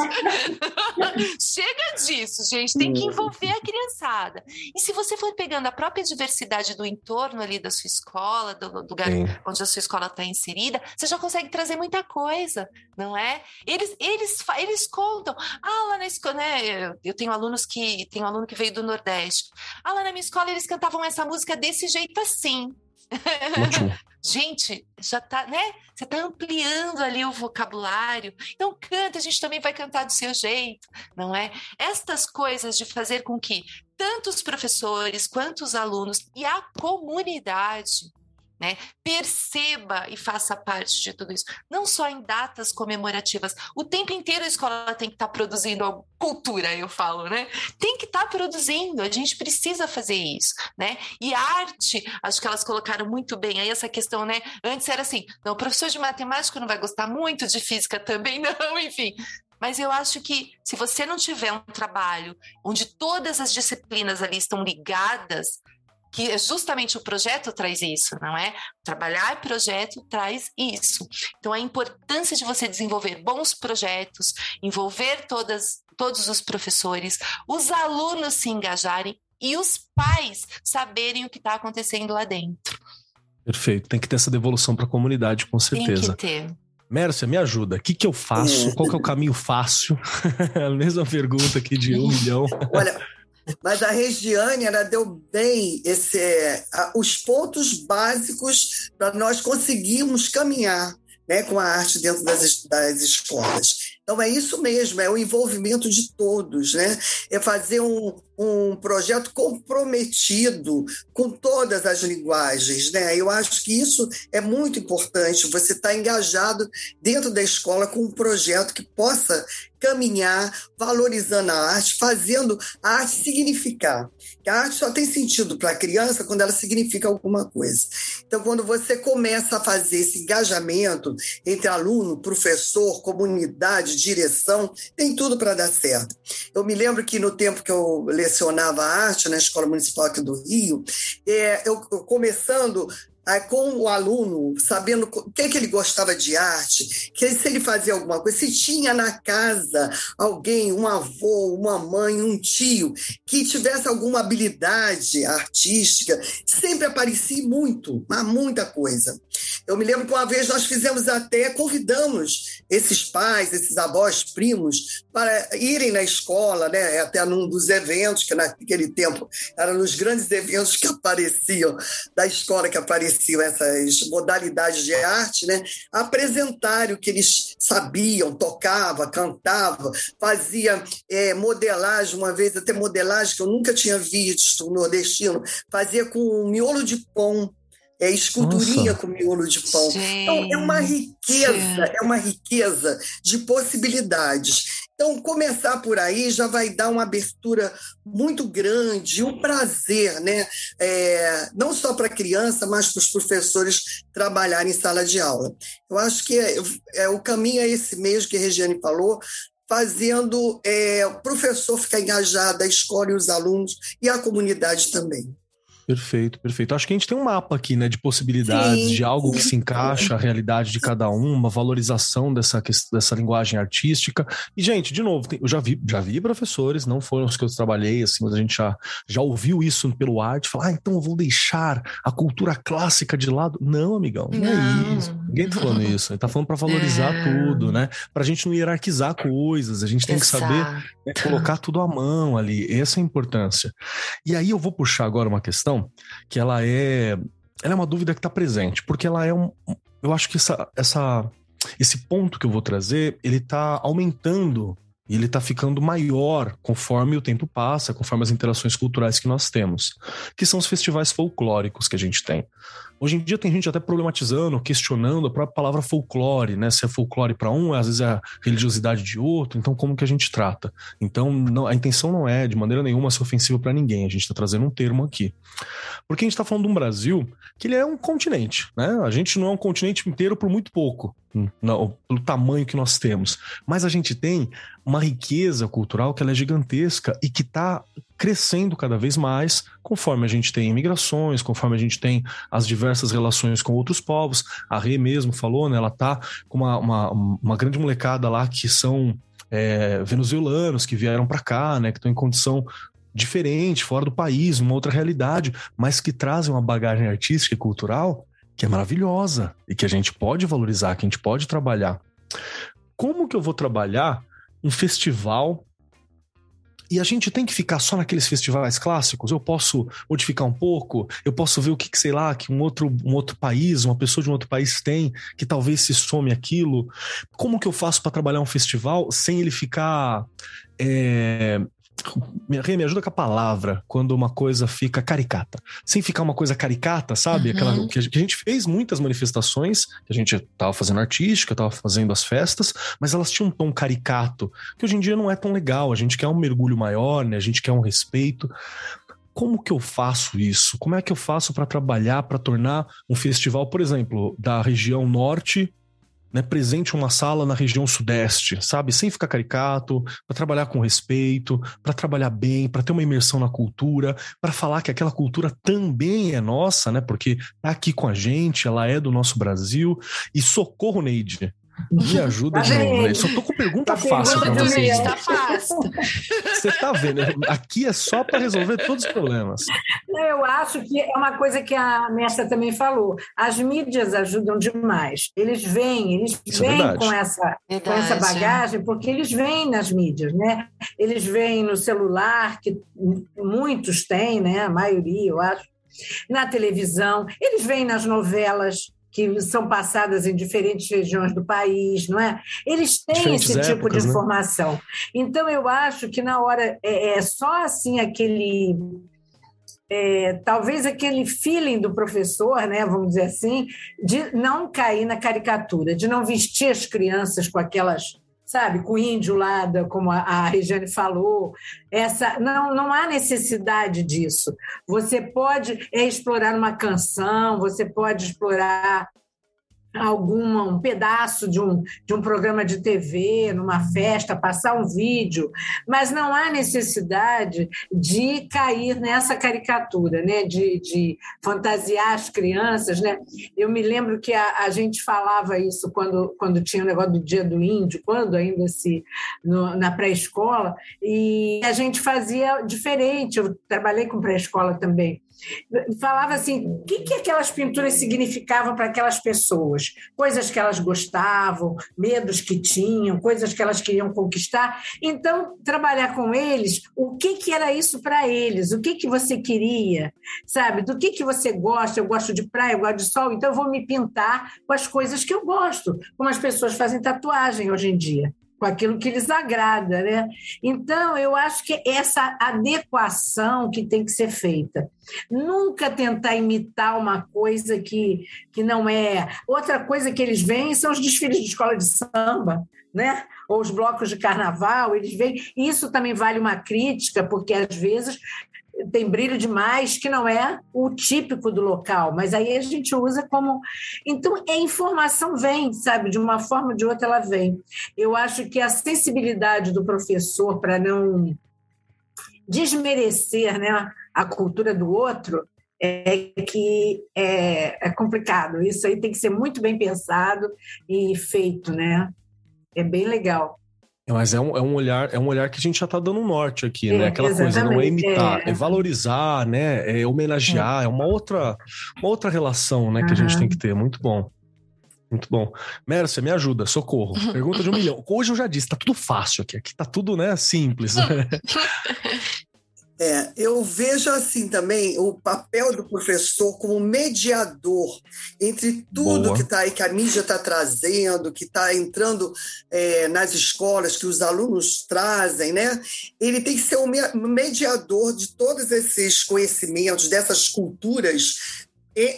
(laughs) chega disso, gente. Tem que envolver a criançada. E se você for pegando a própria diversidade do entorno ali da sua escola, do lugar Sim. onde a sua escola está inserida, você já consegue trazer muita coisa, não é? Eles, eles, eles contam. Ah, lá na escola, né? Eu tenho alunos que. Tem um aluno que veio do Nordeste. Ah, lá na minha escola eles cantavam essa música desse jeito assim. (laughs) gente, já tá, né? Você tá ampliando ali o vocabulário. Então canta, a gente também vai cantar do seu jeito, não é? Estas coisas de fazer com que tanto os professores quanto os alunos e a comunidade né? Perceba e faça parte de tudo isso. Não só em datas comemorativas. O tempo inteiro a escola tem que estar tá produzindo cultura, eu falo, né? Tem que estar tá produzindo. A gente precisa fazer isso, né? E arte, acho que elas colocaram muito bem aí essa questão, né? Antes era assim, não, o professor de matemática não vai gostar muito, de física também (laughs) não, enfim. Mas eu acho que se você não tiver um trabalho onde todas as disciplinas ali estão ligadas, que é justamente o projeto traz isso, não é? Trabalhar projeto traz isso. Então, a importância de você desenvolver bons projetos, envolver todas, todos os professores, os alunos se engajarem e os pais saberem o que está acontecendo lá dentro. Perfeito. Tem que ter essa devolução para a comunidade, com certeza. Tem que ter. Mércia, me ajuda. O que, que eu faço? Qual que é o caminho fácil? (laughs) a mesma pergunta aqui de um milhão. Olha, mas a Regiane, ela deu bem esse, os pontos básicos para nós conseguirmos caminhar né, com a arte dentro das, das escolas. Então é isso mesmo, é o envolvimento de todos, né? É fazer um, um projeto comprometido com todas as linguagens, né? Eu acho que isso é muito importante. Você está engajado dentro da escola com um projeto que possa caminhar valorizando a arte, fazendo a arte significar. A arte só tem sentido para a criança quando ela significa alguma coisa. Então, quando você começa a fazer esse engajamento entre aluno, professor, comunidade, direção, tem tudo para dar certo. Eu me lembro que no tempo que eu lecionava arte na Escola Municipal aqui do Rio, é, eu começando com o aluno, sabendo o que, que ele gostava de arte, que se ele fazia alguma coisa, se tinha na casa alguém, um avô, uma mãe, um tio, que tivesse alguma habilidade artística, sempre aparecia muito, mas muita coisa. Eu me lembro que uma vez nós fizemos até, convidamos esses pais, esses avós, primos, para irem na escola, né? até num dos eventos, que naquele tempo eram os grandes eventos que apareciam, da escola que apareciam essas modalidades de arte, né? apresentarem o que eles sabiam, tocava, cantava, fazia é, modelagem, uma vez até modelagem que eu nunca tinha visto nordestino, fazia com miolo de pão, é esculturinha Nossa. com miolo de pão. Gente. Então, é uma riqueza, é uma riqueza de possibilidades. Então, começar por aí já vai dar uma abertura muito grande, um prazer, né? É, não só para a criança, mas para os professores trabalharem em sala de aula. Eu acho que é, é, o caminho é esse mesmo que a Regiane falou, fazendo é, o professor ficar engajado, a escola e os alunos, e a comunidade também. Perfeito, perfeito. Acho que a gente tem um mapa aqui, né, de possibilidades, Sim. de algo que se encaixa à realidade de cada um, uma valorização dessa, dessa linguagem artística. E, gente, de novo, eu já vi, já vi professores, não foram os que eu trabalhei, assim, mas a gente já, já ouviu isso pelo arte, falar, ah, então eu vou deixar a cultura clássica de lado. Não, amigão, não, é não. é isso. Ninguém tá falando isso. Ele tá falando para valorizar é. tudo, né? Pra gente não hierarquizar coisas, a gente tem Exato. que saber né, colocar tudo à mão ali. Essa é a importância. E aí eu vou puxar agora uma questão questão que ela é, ela é uma dúvida que está presente, porque ela é um, eu acho que essa, essa, esse ponto que eu vou trazer, ele está aumentando e ele está ficando maior conforme o tempo passa, conforme as interações culturais que nós temos, que são os festivais folclóricos que a gente tem. Hoje em dia tem gente até problematizando, questionando a própria palavra folclore, né? Se é folclore para um, às vezes é a religiosidade de outro, então como que a gente trata? Então não, a intenção não é de maneira nenhuma ser ofensiva para ninguém, a gente está trazendo um termo aqui. Porque a gente está falando de um Brasil que ele é um continente, né? A gente não é um continente inteiro por muito pouco, não, pelo tamanho que nós temos, mas a gente tem uma riqueza cultural que é gigantesca e que está crescendo cada vez mais conforme a gente tem imigrações, conforme a gente tem as diversas relações com outros povos. A Rê mesmo falou, né? Ela tá com uma, uma, uma grande molecada lá que são é, venezuelanos que vieram para cá, né? Que estão em condição diferente, fora do país, uma outra realidade, mas que trazem uma bagagem artística e cultural que é maravilhosa e que a gente pode valorizar, que a gente pode trabalhar. Como que eu vou trabalhar um festival e a gente tem que ficar só naqueles festivais clássicos? Eu posso modificar um pouco? Eu posso ver o que, que, sei lá, que um outro, um outro país, uma pessoa de um outro país tem, que talvez se some aquilo? Como que eu faço para trabalhar um festival sem ele ficar é, Rê, me ajuda com a palavra quando uma coisa fica caricata. Sem ficar uma coisa caricata, sabe? Uhum. Aquela, que, a, que a gente fez muitas manifestações, que a gente tava fazendo artística, tava fazendo as festas, mas elas tinham um tom caricato, que hoje em dia não é tão legal. A gente quer um mergulho maior, né? A gente quer um respeito. Como que eu faço isso? Como é que eu faço para trabalhar, para tornar um festival, por exemplo, da região norte né, presente uma sala na região sudeste, sabe? Sem ficar caricato, para trabalhar com respeito, para trabalhar bem, para ter uma imersão na cultura, para falar que aquela cultura também é nossa, né? Porque tá aqui com a gente, ela é do nosso Brasil. E socorro, Neide. Me ajuda de novo, né? Só tô com pergunta fácil para vocês. Tá fácil. Você tá vendo? Aqui é só para resolver todos os problemas. Eu acho que é uma coisa que a mestra também falou. As mídias ajudam demais. Eles vêm, eles Isso é vêm verdade. com essa, com essa bagagem, porque eles vêm nas mídias, né? Eles vêm no celular, que muitos têm, né? A maioria, eu acho. Na televisão, eles vêm nas novelas que são passadas em diferentes regiões do país, não é? Eles têm Diferentes esse tipo épocas, de né? informação. Então, eu acho que na hora é, é só assim aquele é, talvez aquele feeling do professor, né, vamos dizer assim, de não cair na caricatura, de não vestir as crianças com aquelas, sabe, com índio lá, como a, a Regiane falou, essa não, não há necessidade disso. Você pode é, explorar uma canção, você pode explorar alguma um pedaço de um, de um programa de TV, numa festa, passar um vídeo, mas não há necessidade de cair nessa caricatura, né? de, de fantasiar as crianças. Né? Eu me lembro que a, a gente falava isso quando, quando tinha o negócio do Dia do Índio, quando ainda se no- na pré-escola, e a gente fazia diferente. Eu trabalhei com pré-escola também falava assim, o que, que aquelas pinturas significavam para aquelas pessoas? Coisas que elas gostavam, medos que tinham, coisas que elas queriam conquistar. Então, trabalhar com eles, o que, que era isso para eles? O que, que você queria? Sabe? Do que, que você gosta? Eu gosto de praia, eu gosto de sol, então eu vou me pintar com as coisas que eu gosto, como as pessoas fazem tatuagem hoje em dia. Com aquilo que lhes agrada, né? Então, eu acho que essa adequação que tem que ser feita. Nunca tentar imitar uma coisa que, que não é. Outra coisa que eles veem são os desfiles de escola de samba, né? ou os blocos de carnaval, eles veem. Isso também vale uma crítica, porque às vezes tem brilho demais que não é o típico do local, mas aí a gente usa como. Então, a informação vem, sabe? De uma forma ou de outra ela vem. Eu acho que a sensibilidade do professor para não desmerecer né, a cultura do outro é que é, é complicado. Isso aí tem que ser muito bem pensado e feito, né? É bem legal. Mas é um, é um olhar, é um olhar que a gente já tá dando um norte aqui, É, né? Aquela coisa, não é imitar, é. é, valorizar, né? É homenagear, é, uma outra, uma outra relação, né, que a gente tem que ter. Muito bom. Muito bom. Mércia, me ajuda, socorro. Pergunta de um milhão. Hoje eu já disse, tá tudo fácil aqui. Aqui tá tudo, né, simples. (laughs) É, eu vejo assim também o papel do professor como mediador entre tudo Boa. que está aí, que a mídia está trazendo, que está entrando é, nas escolas, que os alunos trazem, né? Ele tem que ser o me- mediador de todos esses conhecimentos, dessas culturas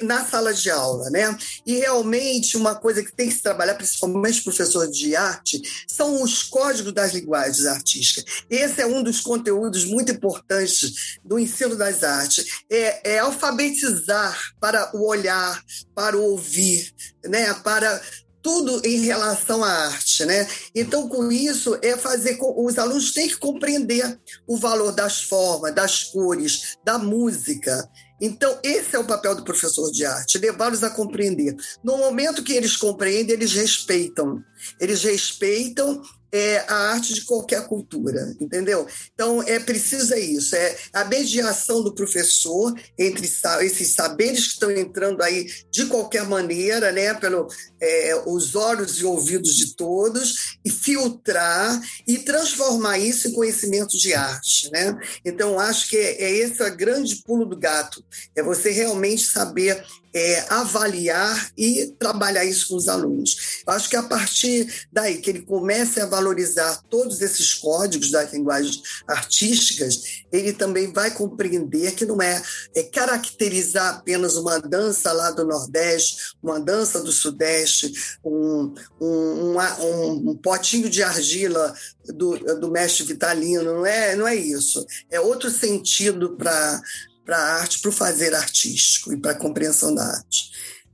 na sala de aula, né? E realmente uma coisa que tem que se trabalhar, principalmente professor de arte, são os códigos das linguagens artísticas. Esse é um dos conteúdos muito importantes do ensino das artes. É, é alfabetizar para o olhar, para o ouvir, né? para tudo em relação à arte, né? Então, com isso, é fazer com os alunos têm que compreender o valor das formas, das cores, da música. Então, esse é o papel do professor de arte, levá-los a compreender. No momento que eles compreendem, eles respeitam. Eles respeitam é, a arte de qualquer cultura, entendeu? Então, é preciso isso, é a mediação do professor entre esses saberes que estão entrando aí de qualquer maneira, né, pelo é, os olhos e ouvidos de todos, e filtrar e transformar isso em conhecimento de arte, né? Então acho que é, é esse o grande pulo do gato, é você realmente saber é, avaliar e trabalhar isso com os alunos. Eu acho que a partir daí que ele comece a valorizar todos esses códigos das linguagens artísticas, ele também vai compreender que não é, é caracterizar apenas uma dança lá do Nordeste, uma dança do Sudeste, um, um, um, um potinho de argila do, do mestre Vitalino, não é, não é isso. É outro sentido para para a arte, para o fazer artístico e para a compreensão da arte.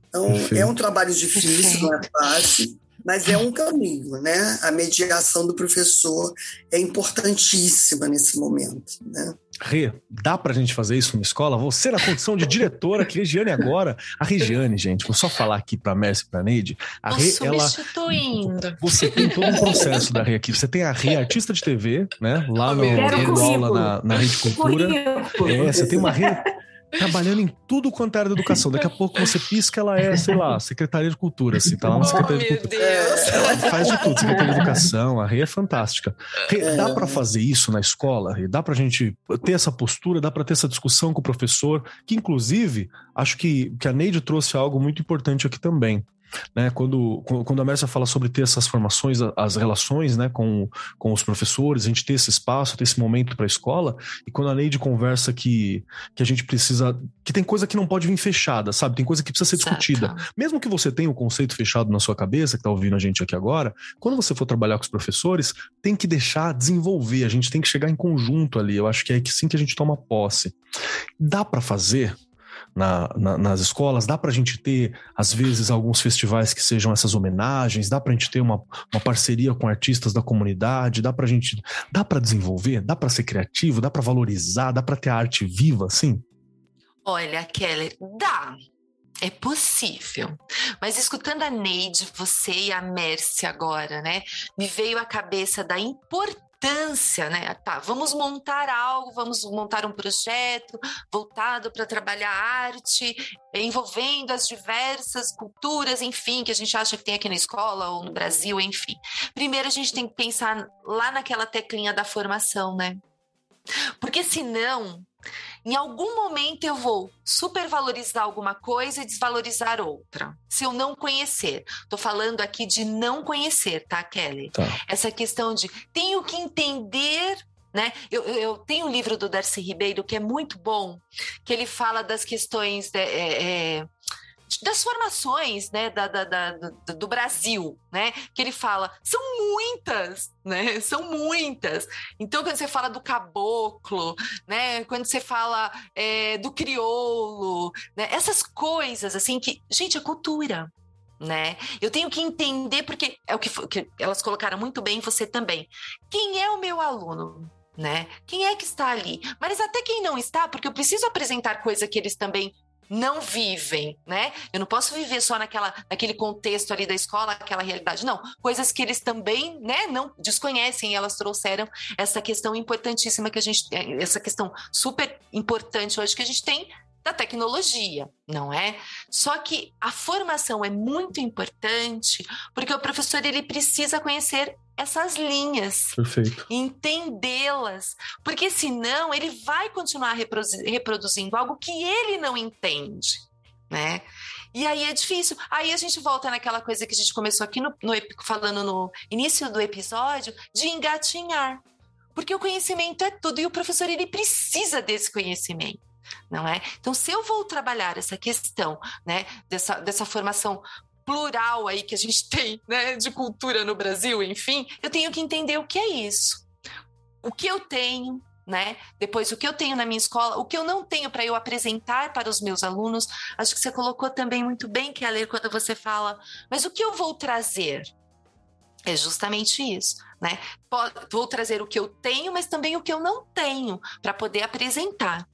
Então, Perfeito. é um trabalho difícil, não é fácil, mas é um caminho, né? A mediação do professor é importantíssima nesse momento, né? Rê, dá pra gente fazer isso na escola? Você na condição de diretora, que Regiane agora. A Regiane, gente, vou só falar aqui pra Mércia e pra Neide. A Rê, ela. Você tem todo um processo da Rê aqui. Você tem a Rê, artista de TV, né? Lá no, no aula na, na Rede Cultura. É, você tem uma Rê trabalhando em tudo quanto é área da educação. Daqui a pouco você pisca, ela é, sei lá, secretária de cultura, assim, tá lá na secretaria oh, de cultura. Deus. Ela faz de tudo, secretaria de educação, a Rê é fantástica. Rê, é. dá para fazer isso na escola, Rê? Dá pra gente ter essa postura, dá para ter essa discussão com o professor, que inclusive, acho que, que a Neide trouxe algo muito importante aqui também. Né, quando, quando a Mércia fala sobre ter essas formações, as relações né, com, com os professores, a gente ter esse espaço, ter esse momento para a escola, e quando a Neide conversa que, que a gente precisa. que tem coisa que não pode vir fechada, sabe? Tem coisa que precisa ser certo. discutida. Mesmo que você tenha o um conceito fechado na sua cabeça, que está ouvindo a gente aqui agora, quando você for trabalhar com os professores, tem que deixar desenvolver, a gente tem que chegar em conjunto ali. Eu acho que é assim que a gente toma posse. Dá para fazer na, na, nas escolas? Dá para a gente ter, às vezes, alguns festivais que sejam essas homenagens? Dá para a gente ter uma, uma parceria com artistas da comunidade? Dá para a gente, dá para desenvolver? Dá para ser criativo? Dá para valorizar? Dá para ter a arte viva, assim? Olha, Keller, dá. É possível. Mas escutando a Neide, você e a Mércia agora, né? Me veio a cabeça da importância importância, né? Tá, vamos montar algo, vamos montar um projeto voltado para trabalhar arte, envolvendo as diversas culturas, enfim, que a gente acha que tem aqui na escola ou no Brasil, enfim. Primeiro a gente tem que pensar lá naquela teclinha da formação, né? Porque senão em algum momento eu vou supervalorizar alguma coisa e desvalorizar outra, se eu não conhecer. Estou falando aqui de não conhecer, tá, Kelly? Tá. Essa questão de tenho que entender né? Eu, eu, tenho um livro do Darcy Ribeiro que é muito bom, que ele fala das questões de, é, é, das formações né, da, da, da, do, Brasil, né? Que ele fala, são muitas, né? (laughs) São muitas. Então, quando você fala do caboclo, né? Quando você fala é, do crioulo, né? Essas coisas, assim, que, gente, é cultura. Né? Eu tenho que entender, porque é o que, que elas colocaram muito bem, você também. Quem é o meu aluno? né? Quem é que está ali? Mas até quem não está, porque eu preciso apresentar coisa que eles também não vivem, né? Eu não posso viver só naquela, naquele contexto ali da escola, aquela realidade. Não, coisas que eles também, né, não desconhecem. Elas trouxeram essa questão importantíssima que a gente, essa questão super importante hoje que a gente tem da tecnologia, não é? Só que a formação é muito importante porque o professor ele precisa conhecer essas linhas, entendê-las, porque senão ele vai continuar reproduzindo algo que ele não entende, né? E aí é difícil. Aí a gente volta naquela coisa que a gente começou aqui no, no falando no início do episódio de engatinhar, porque o conhecimento é tudo e o professor ele precisa desse conhecimento não é? Então, se eu vou trabalhar essa questão, né, dessa, dessa formação plural aí que a gente (laughs) tem, né, de cultura no Brasil, enfim, eu tenho que entender o que é isso. O que eu tenho, né? Depois o que eu tenho na minha escola, o que eu não tenho para eu apresentar para os meus alunos. Acho que você colocou também muito bem, Keller, quando você fala, mas o que eu vou trazer? É justamente isso, né? Vou trazer o que eu tenho, mas também o que eu não tenho para poder apresentar.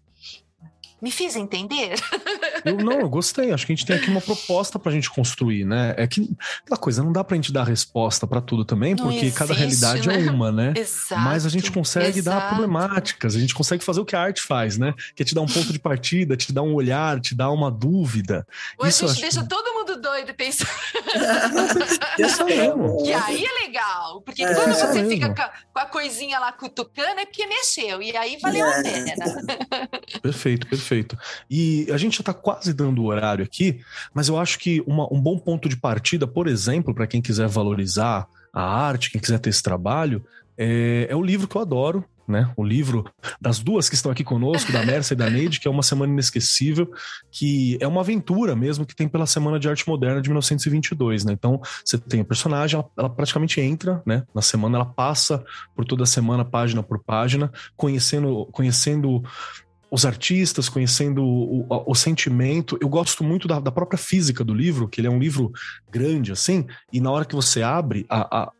Me fiz entender? (laughs) Eu não, eu gostei. Acho que a gente tem aqui uma proposta para a gente construir, né? É que aquela coisa, não dá para a gente dar resposta para tudo também, não porque existe, cada realidade é né? é uma, né? Exato, (laughs) Mas a gente consegue exato. dar problemáticas, a gente consegue fazer o que a arte faz, né? Que é te dar um ponto de partida, te dar um olhar, te dar uma dúvida. Ou Isso a gente deixa todo mundo doida pensando. (laughs) Mesmo. que aí é legal, porque É, quando você mesmo. fica com a, com a coisinha lá cutucando, é porque mexeu, e aí valeu a É. pena. (laughs) Perfeito, perfeito. E a gente já está quase dando o horário aqui, mas eu acho que uma- um bom ponto de partida, por exemplo, para quem quiser valorizar a arte, quem quiser ter esse trabalho, é, é o livro que eu adoro. Né? O livro das duas que estão aqui conosco, da Mércia e da Neide, que é uma semana inesquecível, que é uma aventura mesmo que tem pela Semana de Arte Moderna de 1922, né? Então, você tem a personagem, ela, ela praticamente entra, né? Na semana, ela passa por toda a semana, página por página, conhecendo, conhecendo os artistas, conhecendo o, o, o sentimento. Eu gosto muito da, da própria física do livro, que ele é um livro grande, assim, e na hora que você abre, a, a-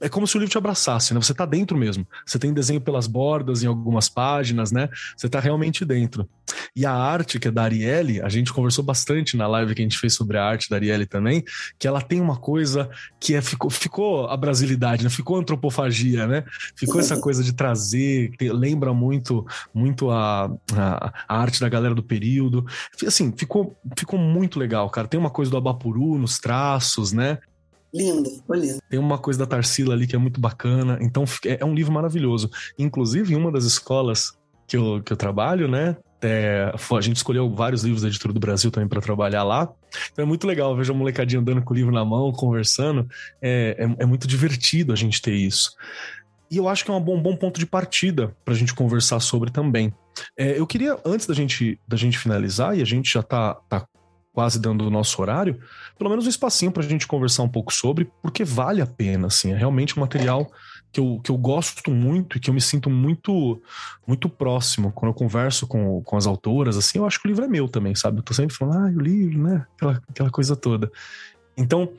é como se o livro te abraçasse, né? Você tá dentro mesmo. Você tem desenho pelas bordas em algumas páginas, né? Você tá realmente dentro. E a arte, que é da Arielle, a gente conversou bastante na live que a gente fez sobre a arte da Arielle também, que ela tem uma coisa que é, ficou, ficou a brasilidade, né? Ficou antropofagia, né? Ficou essa coisa de trazer, que lembra muito muito a, a, a arte da galera do período. Assim, ficou, ficou muito legal, cara. Tem uma coisa do Abapuru nos traços, né? Lindo. Tem uma coisa da Tarsila ali que é muito bacana. Então é, é um livro maravilhoso. Inclusive, em uma das escolas que eu, que eu trabalho, né? é, a gente escolheu vários livros da editora do Brasil também para trabalhar lá. Então é muito legal, vejo a molecadinha andando com o livro na mão, conversando. É, é, é muito divertido a gente ter isso. E eu acho que é um bom, bom ponto de partida para a gente conversar sobre também. É, eu queria, antes da gente, da gente finalizar, e a gente já tá, tá quase dando o nosso horário, pelo menos um espacinho para a gente conversar um pouco sobre, porque vale a pena, assim, é realmente um material que eu, que eu gosto muito e que eu me sinto muito muito próximo. Quando eu converso com, com as autoras, assim, eu acho que o livro é meu também, sabe? Eu tô sempre falando, ah, o livro, né? Aquela, aquela coisa toda. Então,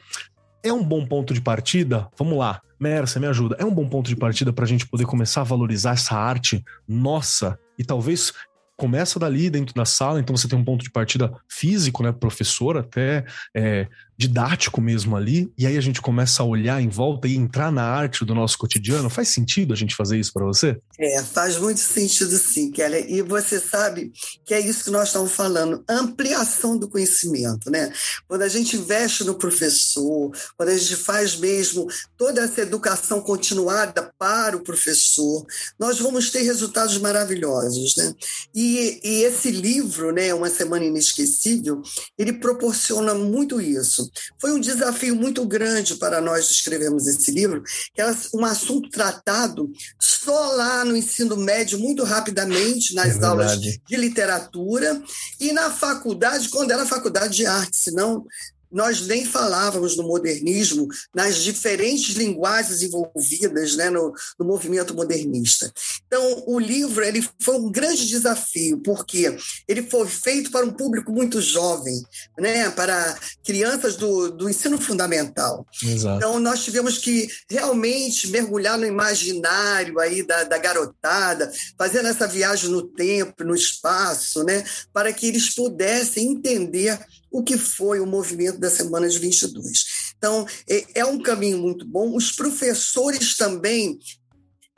é um bom ponto de partida? Vamos lá, Mercia, me ajuda. É um bom ponto de partida para a gente poder começar a valorizar essa arte nossa e talvez começa dali dentro da sala, então você tem um ponto de partida físico, né, professor, até é, didático mesmo ali, e aí a gente começa a olhar em volta e entrar na arte do nosso cotidiano. Faz sentido a gente fazer isso para você? É, faz muito sentido sim, Kelly. E você sabe que é isso que nós estamos falando, ampliação do conhecimento, né? Quando a gente investe no professor, quando a gente faz mesmo toda essa educação continuada para o professor, nós vamos ter resultados maravilhosos, né? E, e esse livro, né, Uma Semana Inesquecível, ele proporciona muito isso. Foi um desafio muito grande para nós escrevermos esse livro, que era um assunto tratado só lá no ensino médio, muito rapidamente, nas É aulas de literatura, e na faculdade, quando era faculdade de arte, senão nós nem falávamos no modernismo, nas diferentes linguagens envolvidas né, no, no movimento modernista. Então, o livro ele foi um grande desafio, porque ele foi feito para um público muito jovem, né, para crianças do, do ensino fundamental. Exato. Então, nós tivemos que realmente mergulhar no imaginário aí da, da garotada, fazendo essa viagem no tempo, no espaço, né, para que eles pudessem entender o que foi o movimento da Semana de 22. Então, é, é um caminho muito bom. Os professores também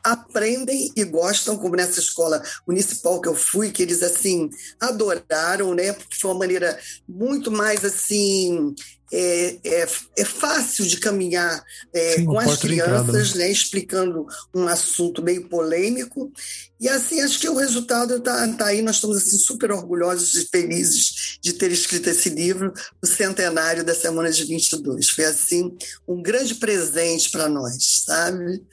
aprendem e gostam, como nessa escola municipal que eu fui, que eles assim adoraram, né? Porque foi uma maneira muito mais assim é, é, é fácil de caminhar é, Sim, com as entrada, crianças, né? Explicando um assunto meio polêmico e assim acho que o resultado está tá aí. Nós estamos assim super orgulhosos e felizes de ter escrito esse livro, o centenário da Semana de 22. Foi assim um grande presente para nós, sabe?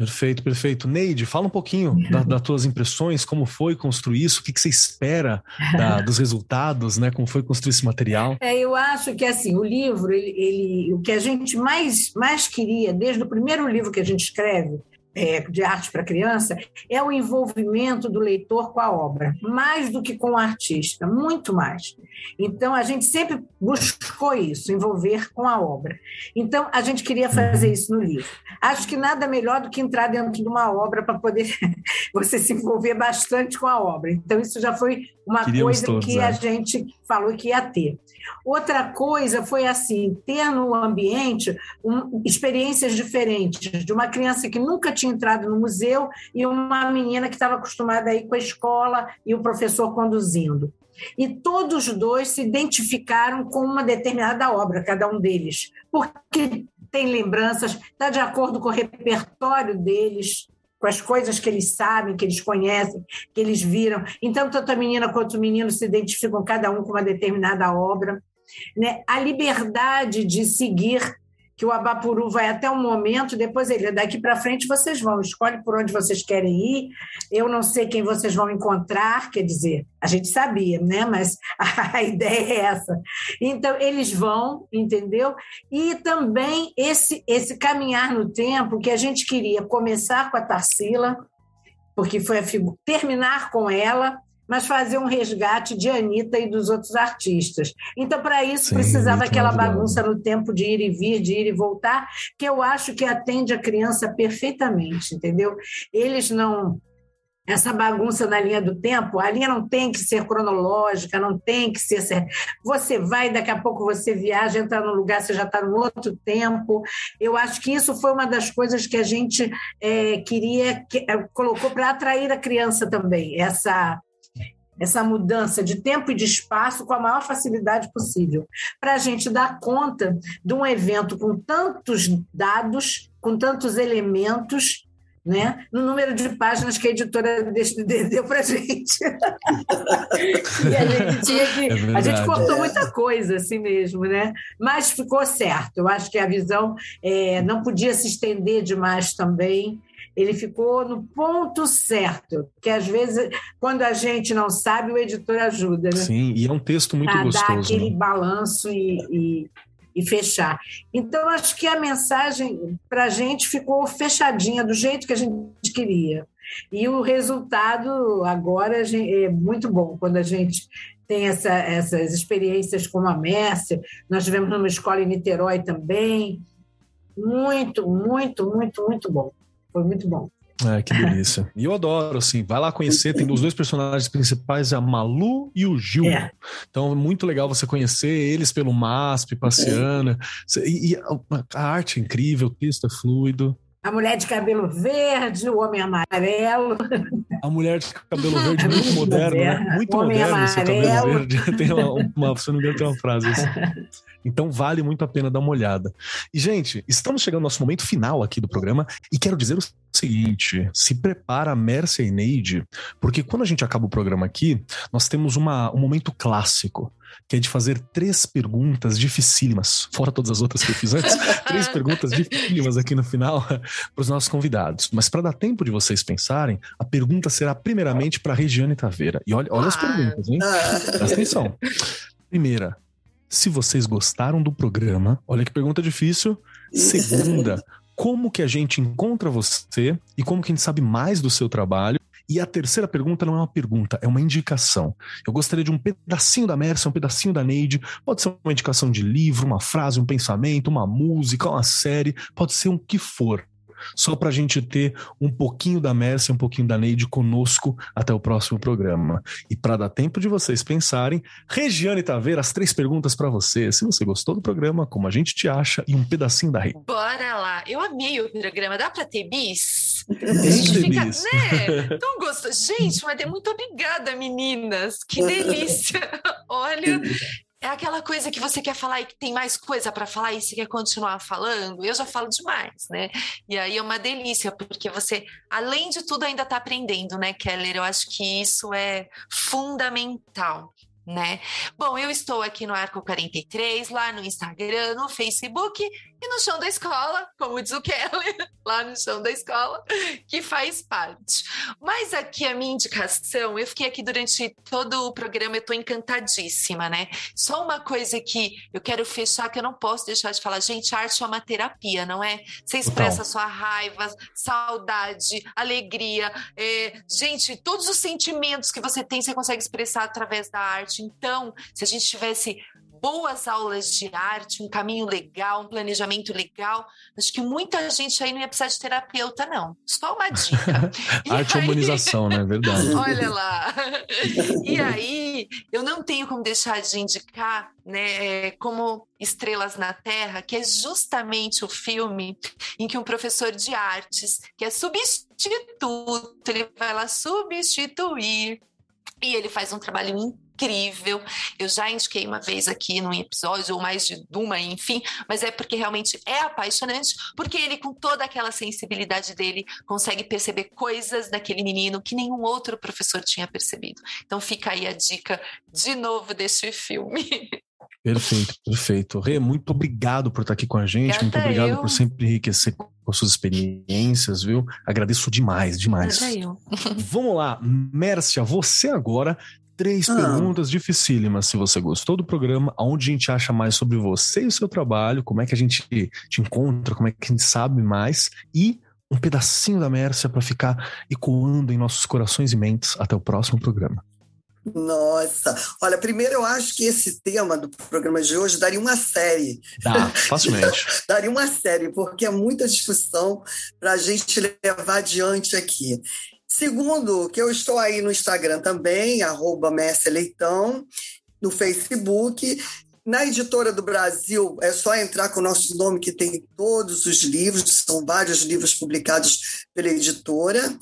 Perfeito, perfeito. Neide, fala um pouquinho da- (laughs) das tuas impressões, como foi construir isso, o que, que você espera da- dos resultados, né? Como foi construir esse material? É, eu acho que assim o livro, ele, ele- o que a gente mais, mais queria, desde o primeiro livro que a gente escreve, é, de arte para criança, é o envolvimento do leitor com a obra, mais do que com o artista, muito mais. Então, a gente sempre buscou isso, envolver com a obra. Então, a gente queria fazer isso no livro. Acho que nada melhor do que entrar dentro de uma obra para poder (laughs) você se envolver bastante com a obra. Então, isso já foi uma Queríamos coisa que é. a gente falou que ia ter. Outra coisa foi assim, ter no ambiente um, experiências diferentes, de uma criança que nunca tinha entrado no museu e uma menina que estava acostumada a ir com a escola e o professor conduzindo. e todos dois se identificaram com uma determinada obra, cada um deles, porque tem lembranças, está de acordo com o repertório deles, com as coisas que eles sabem, que eles conhecem, que eles viram. Então, tanto a menina quanto o menino se identificam cada um com uma determinada obra. Né? A liberdade de seguir que o Abapuru vai até um momento, depois ele, daqui para frente vocês vão, escolhe por onde vocês querem ir, eu não sei quem vocês vão encontrar, quer dizer, a gente sabia, né? Mas (laughs) a ideia é essa. Então, eles vão, entendeu? E também esse, esse caminhar no tempo que a gente queria começar com a Tarsila, porque foi a terminar com ela, mas fazer um resgate de Anitta e dos outros artistas. Então, para isso, Sim, precisava aquela bagunça no tempo de ir e vir, de ir e voltar, que eu acho que atende a criança perfeitamente, entendeu? Eles não essa bagunça na linha do tempo, a linha não tem que ser cronológica, não tem que ser. Você vai, daqui a pouco você viaja, entra num lugar, você já está num outro tempo. Eu acho que isso foi uma das coisas que a gente é, queria, que, é, colocou para atrair a criança também, essa essa mudança de tempo e de espaço com a maior facilidade possível, para a gente dar conta de um evento com tantos dados, com tantos elementos, né, no número de páginas que a editora deu para a gente. (laughs) e a gente tinha que. É a gente cortou muita coisa assim mesmo, né? Mas ficou certo. Eu acho que a visão é, não podia se estender demais também ele ficou no ponto certo, que às vezes, quando a gente não sabe, o editor ajuda, né? Sim, e é um texto muito pra gostoso. dar aquele né? balanço e, e, e, fechar. Então, acho que a mensagem para a gente ficou fechadinha, do jeito que a gente queria. E o resultado agora é muito bom, quando a gente tem essa, essas experiências como a Mércia, nós tivemos numa escola em Niterói também. Muito, muito, muito, muito bom. Foi muito bom. É, que delícia. E eu adoro, assim, vai lá conhecer, tem os dois personagens principais, a Malu e o Gil. É. Então, é muito legal você conhecer eles pelo MASP, passeando. E, e a arte é incrível, o texto é fluido. A mulher de cabelo verde, o homem amarelo. A mulher de cabelo verde, (laughs) muito moderno, né? Muito o moderno amarelo. esse cabelo verde. (laughs) Tem uma, uma, se não me engano, tem uma frase assim. (laughs) Então vale muito a pena dar uma olhada. E, gente, estamos chegando ao nosso momento final aqui do programa e quero dizer o seguinte: se prepara, Mércia e Neide, porque quando a gente acaba o programa aqui, nós temos uma, um momento clássico que é de fazer três perguntas dificílimas, fora todas as outras que eu fiz antes, (laughs) três perguntas dificílimas aqui no final (laughs) para os nossos convidados. Mas para dar tempo de vocês pensarem, a pergunta será primeiramente para Regiane Taveira. E olha, olha as perguntas, hein? Presta atenção. Primeira, se vocês gostaram do programa. Olha que pergunta difícil. Segunda, (laughs) como que a gente encontra você e como que a gente sabe mais do seu trabalho. E a terceira pergunta não é uma pergunta, é uma indicação. Eu gostaria de um pedacinho da Mercy, um pedacinho da Neide. Pode ser uma indicação de livro, uma frase, um pensamento, uma música, uma série, pode ser um que for só para a gente ter um pouquinho da Mércia, um pouquinho da Neide conosco até o próximo programa. E para dar tempo de vocês pensarem, Regiane Taveira, as três perguntas para você. Se você gostou do programa, como a gente te acha e um pedacinho da rede. Bora lá. Eu amei o programa. Dá para ter bis? A gente fica, né? Tão gostoso. Gente, mas é muito obrigada, meninas. Que delícia. (laughs) Olha, é aquela coisa que você quer falar e que tem mais coisa para falar e você quer continuar falando. Eu já falo demais, né? E aí é uma delícia, porque você, além de tudo, ainda está aprendendo, né, Keller? Eu acho que isso é fundamental né? Bom, eu estou aqui no Arco 43, lá no Instagram, no Facebook e no chão da escola, como diz o Keller, (laughs) lá no chão da escola, que faz parte. Mas aqui a minha indicação, eu fiquei aqui durante todo o programa, eu estou encantadíssima, né? Só uma coisa que eu quero fechar, que eu não posso deixar de falar, gente, arte é uma terapia, não é? Você expressa sua raiva, saudade, alegria, é, gente, todos os sentimentos que você tem, você consegue expressar através da arte. Então, se a gente tivesse boas aulas de arte, um caminho legal, um planejamento legal. Acho que muita gente aí não ia precisar de terapeuta, não. Só uma dica. (laughs) arte aí... humanização, né? Verdade. (laughs) Olha lá. (laughs) E aí, eu não tenho como deixar de indicar, né, é, como Estrelas na Terra, que é justamente o filme em que um professor de artes, que é substituto, ele vai lá substituir e ele faz um trabalho incrível incrível. Eu já indiquei uma vez aqui num episódio, ou mais de uma, enfim, mas é porque realmente é apaixonante, porque ele, com toda aquela sensibilidade dele, consegue perceber coisas daquele menino que nenhum outro professor tinha percebido. Então fica aí a dica de novo desse filme. (laughs) Perfeito, perfeito. Rê, muito obrigado por estar aqui com a gente, muito obrigado eu. por sempre enriquecer com suas experiências, viu? Agradeço demais, demais. Vamos lá, Mércia, você agora três ah. perguntas dificílimas. Se você gostou do programa, aonde a gente acha mais sobre você e o seu trabalho, como é que a gente te encontra, como é que a gente sabe mais e um pedacinho da Mércia para ficar ecoando em nossos corações e mentes até o próximo programa. Nossa, olha, primeiro eu acho que esse tema do programa de hoje daria uma série. Dá, facilmente. (laughs) daria uma série, porque é muita discussão para a gente levar adiante aqui. Segundo, que eu estou aí no Instagram também, arroba Leitão, no Facebook, na editora do Brasil, é só entrar com o nosso nome, que tem todos os livros, são vários livros publicados pela editora.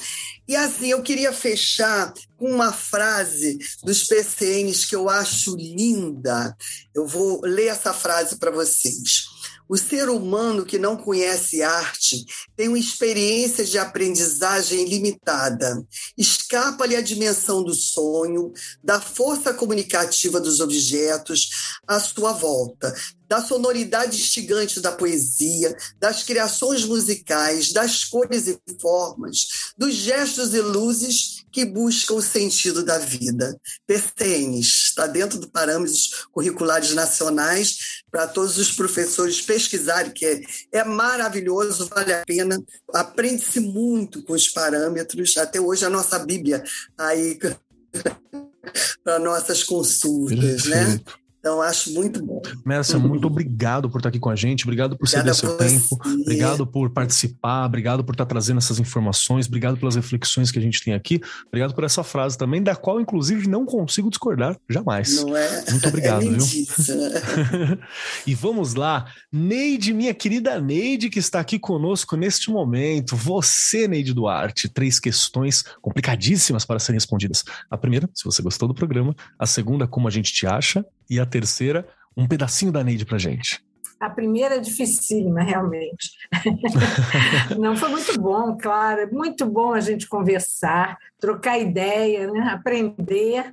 E assim, eu queria fechar com uma frase dos PCNs que eu acho linda. Eu vou ler essa frase para vocês. O ser humano que não conhece arte tem uma experiência de aprendizagem limitada. Escapa-lhe a dimensão do sonho, da força comunicativa dos objetos à sua volta, da sonoridade instigante da poesia, das criações musicais, das cores e formas, dos gestos e luzes que buscam o sentido da vida. PCNs, está dentro do parâmetros curriculares nacionais para todos os professores pesquisarem, que é, é maravilhoso, vale a pena, aprende-se muito com os parâmetros, até hoje a nossa Bíblia aí (laughs) para nossas consultas, né? Perfeito. né? Então, acho muito bom. Mércia, muito (laughs) obrigado por estar aqui com a gente, obrigado por ceder seu tempo, obrigado por participar, obrigado por estar trazendo essas informações, obrigado pelas reflexões que a gente tem aqui, obrigado por essa frase também, da qual, inclusive, não consigo discordar jamais. Não é? Muito (laughs) obrigado, é viu? (laughs) e vamos lá, Neide, minha querida Neide, que está aqui conosco neste momento. Você, Neide Duarte, três questões complicadíssimas para serem respondidas. A primeira, se você gostou do programa, a segunda, como a gente te acha, e a terceira, um pedacinho da Neide pra gente. A primeira é dificílima, realmente. (laughs) Não foi muito bom, claro. É muito bom a gente conversar, trocar ideia, né? aprender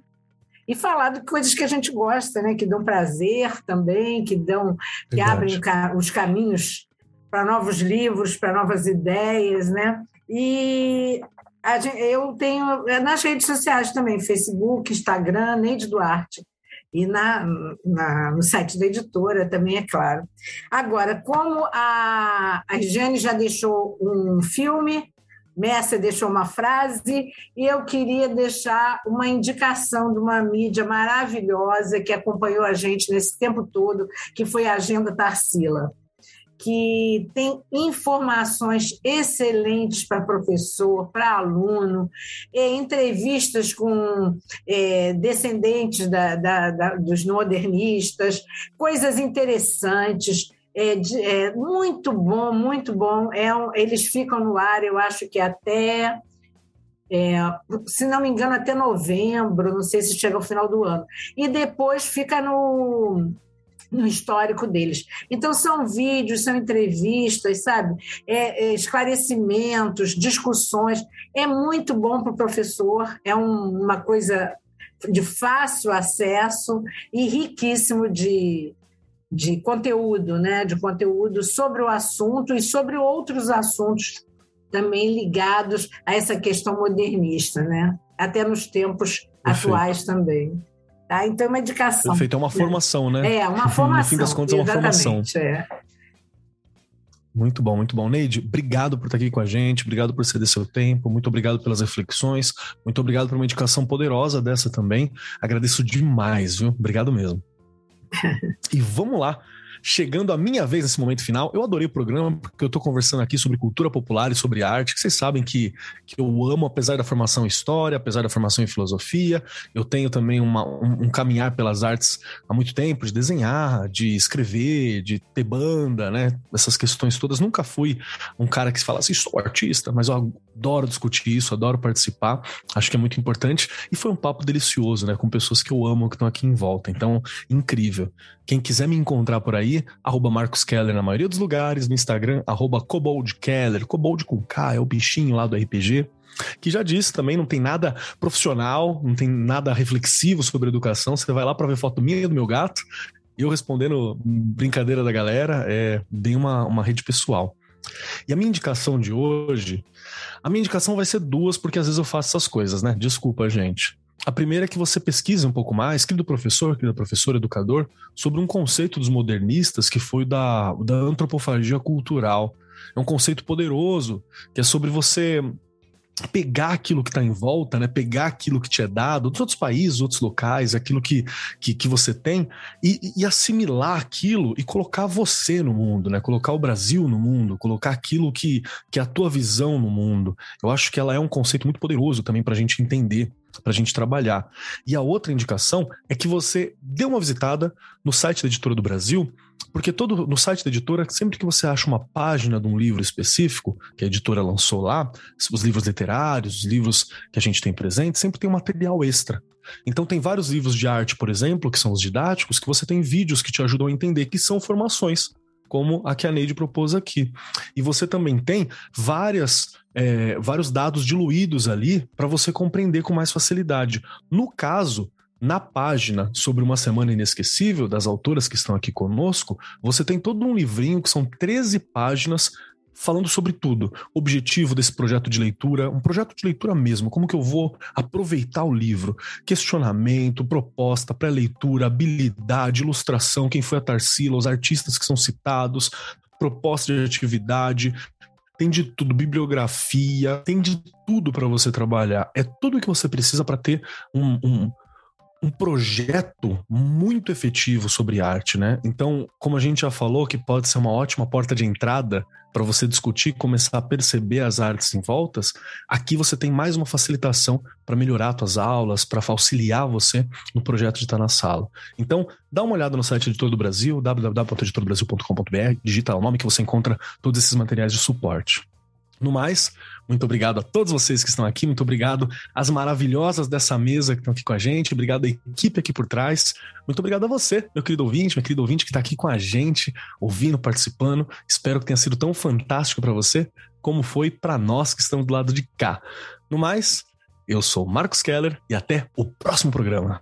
e falar de coisas que a gente gosta, né? Que dão prazer também, que dão, que abrem os caminhos para novos livros, para novas ideias, né? E gente, eu tenho é, nas redes sociais também, Facebook, Instagram, Neide Duarte e na, na, no site da editora também, é claro. Agora, como a, a Jane já deixou um filme, Messia deixou uma frase, e eu queria deixar uma indicação de uma mídia maravilhosa que acompanhou a gente nesse tempo todo, que foi a Agenda Tarsila que tem informações excelentes para professor, para aluno, entrevistas com é, descendentes da, da, da, dos modernistas, coisas interessantes. É, é, muito bom, muito bom. É um, eles ficam no ar, eu acho que até. É, se não me engano, até novembro, não sei se chega ao final do ano. E depois fica no, no histórico deles. Então, são vídeos, são entrevistas, sabe? É, é, esclarecimentos, discussões. É muito bom para o professor, é um, uma coisa de fácil acesso e riquíssimo de, de conteúdo, né? De conteúdo sobre o assunto e sobre outros assuntos também ligados a essa questão modernista, né? Até nos tempos Perfeito. atuais também. Tá? Então, é uma indicação. Perfeito, é uma formação, né? É, uma formação. (laughs) No fim das contas, é uma formação. É. Muito bom, muito bom. Neide, obrigado por estar aqui com a gente, obrigado por ceder seu tempo, muito obrigado pelas reflexões, muito obrigado por uma indicação poderosa dessa também. Agradeço demais, viu? Obrigado mesmo. (laughs) e vamos lá. Chegando a minha vez nesse momento final. Eu adorei o programa porque eu tô conversando aqui sobre cultura popular e sobre arte, que vocês sabem que, que eu amo, apesar da formação em história, apesar da formação em filosofia. Eu tenho também uma, um, um caminhar pelas artes há muito tempo, de desenhar, de escrever, de ter banda, né? Essas questões todas. Nunca fui um cara que se fala assim, sou artista, mas eu adoro discutir isso, adoro participar. Acho que é muito importante. E foi um papo delicioso, né? Com pessoas que eu amo, que estão aqui em volta. Então, incrível. Quem quiser me encontrar por aí, arroba Marcos Keller na maioria dos lugares, no Instagram, arroba Cobold Keller, Cobold com K, é o bichinho lá do RPG que já disse também, não tem nada profissional, não tem nada reflexivo sobre educação. Você vai lá para ver foto minha e do meu gato, e eu respondendo brincadeira da galera, é bem uma, uma rede pessoal. E a minha indicação de hoje, a minha indicação vai ser duas, porque às vezes eu faço essas coisas, né? Desculpa, gente. A primeira é que você pesquise um pouco mais, querido professor, querido professor, educador, sobre um conceito dos modernistas que foi da, da antropofagia cultural. É um conceito poderoso, que é sobre você pegar aquilo que está em volta, né? Pegar aquilo que te é dado dos outros países, outros locais, aquilo que, que, que você tem e, e, assimilar aquilo e colocar você no mundo, né? Colocar o Brasil no mundo, colocar aquilo que, que é a tua visão no mundo. Eu acho que ela é um conceito muito poderoso também para a gente entender para a gente trabalhar. E a outra indicação é que você dê uma visitada no site da Editora do Brasil, porque todo no site da editora, sempre que você acha uma página de um livro específico que a editora lançou lá, os livros literários, os livros que a gente tem presente, sempre tem um material extra. Então tem vários livros de arte, por exemplo, que são os didáticos, que você tem vídeos que te ajudam a entender que são formações como a que a Neide propôs aqui. E você também tem várias é, vários dados diluídos ali para você compreender com mais facilidade. No caso, na página sobre uma semana inesquecível das autoras que estão aqui conosco, você tem todo um livrinho que são 13 páginas falando sobre tudo. Objetivo desse projeto de leitura, um projeto de leitura mesmo, como que eu vou aproveitar o livro, questionamento, proposta, pré-leitura, habilidade, ilustração, quem foi a Tarsila, os artistas que são citados, proposta de atividade, tem de tudo, bibliografia, tem de tudo para você trabalhar. É tudo que você precisa para ter um, um, um, projeto muito efetivo sobre arte, né? Então, como a gente já falou, que pode ser uma ótima porta de entrada para você discutir, começar a perceber as artes em voltas, aqui você tem mais uma facilitação para melhorar suas aulas, para auxiliar você no projeto de estar na sala. Então, dá uma olhada no site Editor do Brasil, www.editordobrasil.com.br, digita o nome que você encontra todos esses materiais de suporte. No mais, muito obrigado a todos vocês que estão aqui, muito obrigado às maravilhosas dessa mesa que estão aqui com a gente, obrigado à equipe aqui por trás, muito obrigado a você, meu querido ouvinte, meu querido ouvinte que está aqui com a gente, ouvindo, participando. Espero que tenha sido tão fantástico para você como foi para nós que estamos do lado de cá. No mais, eu sou Marcos Keller e até o próximo programa.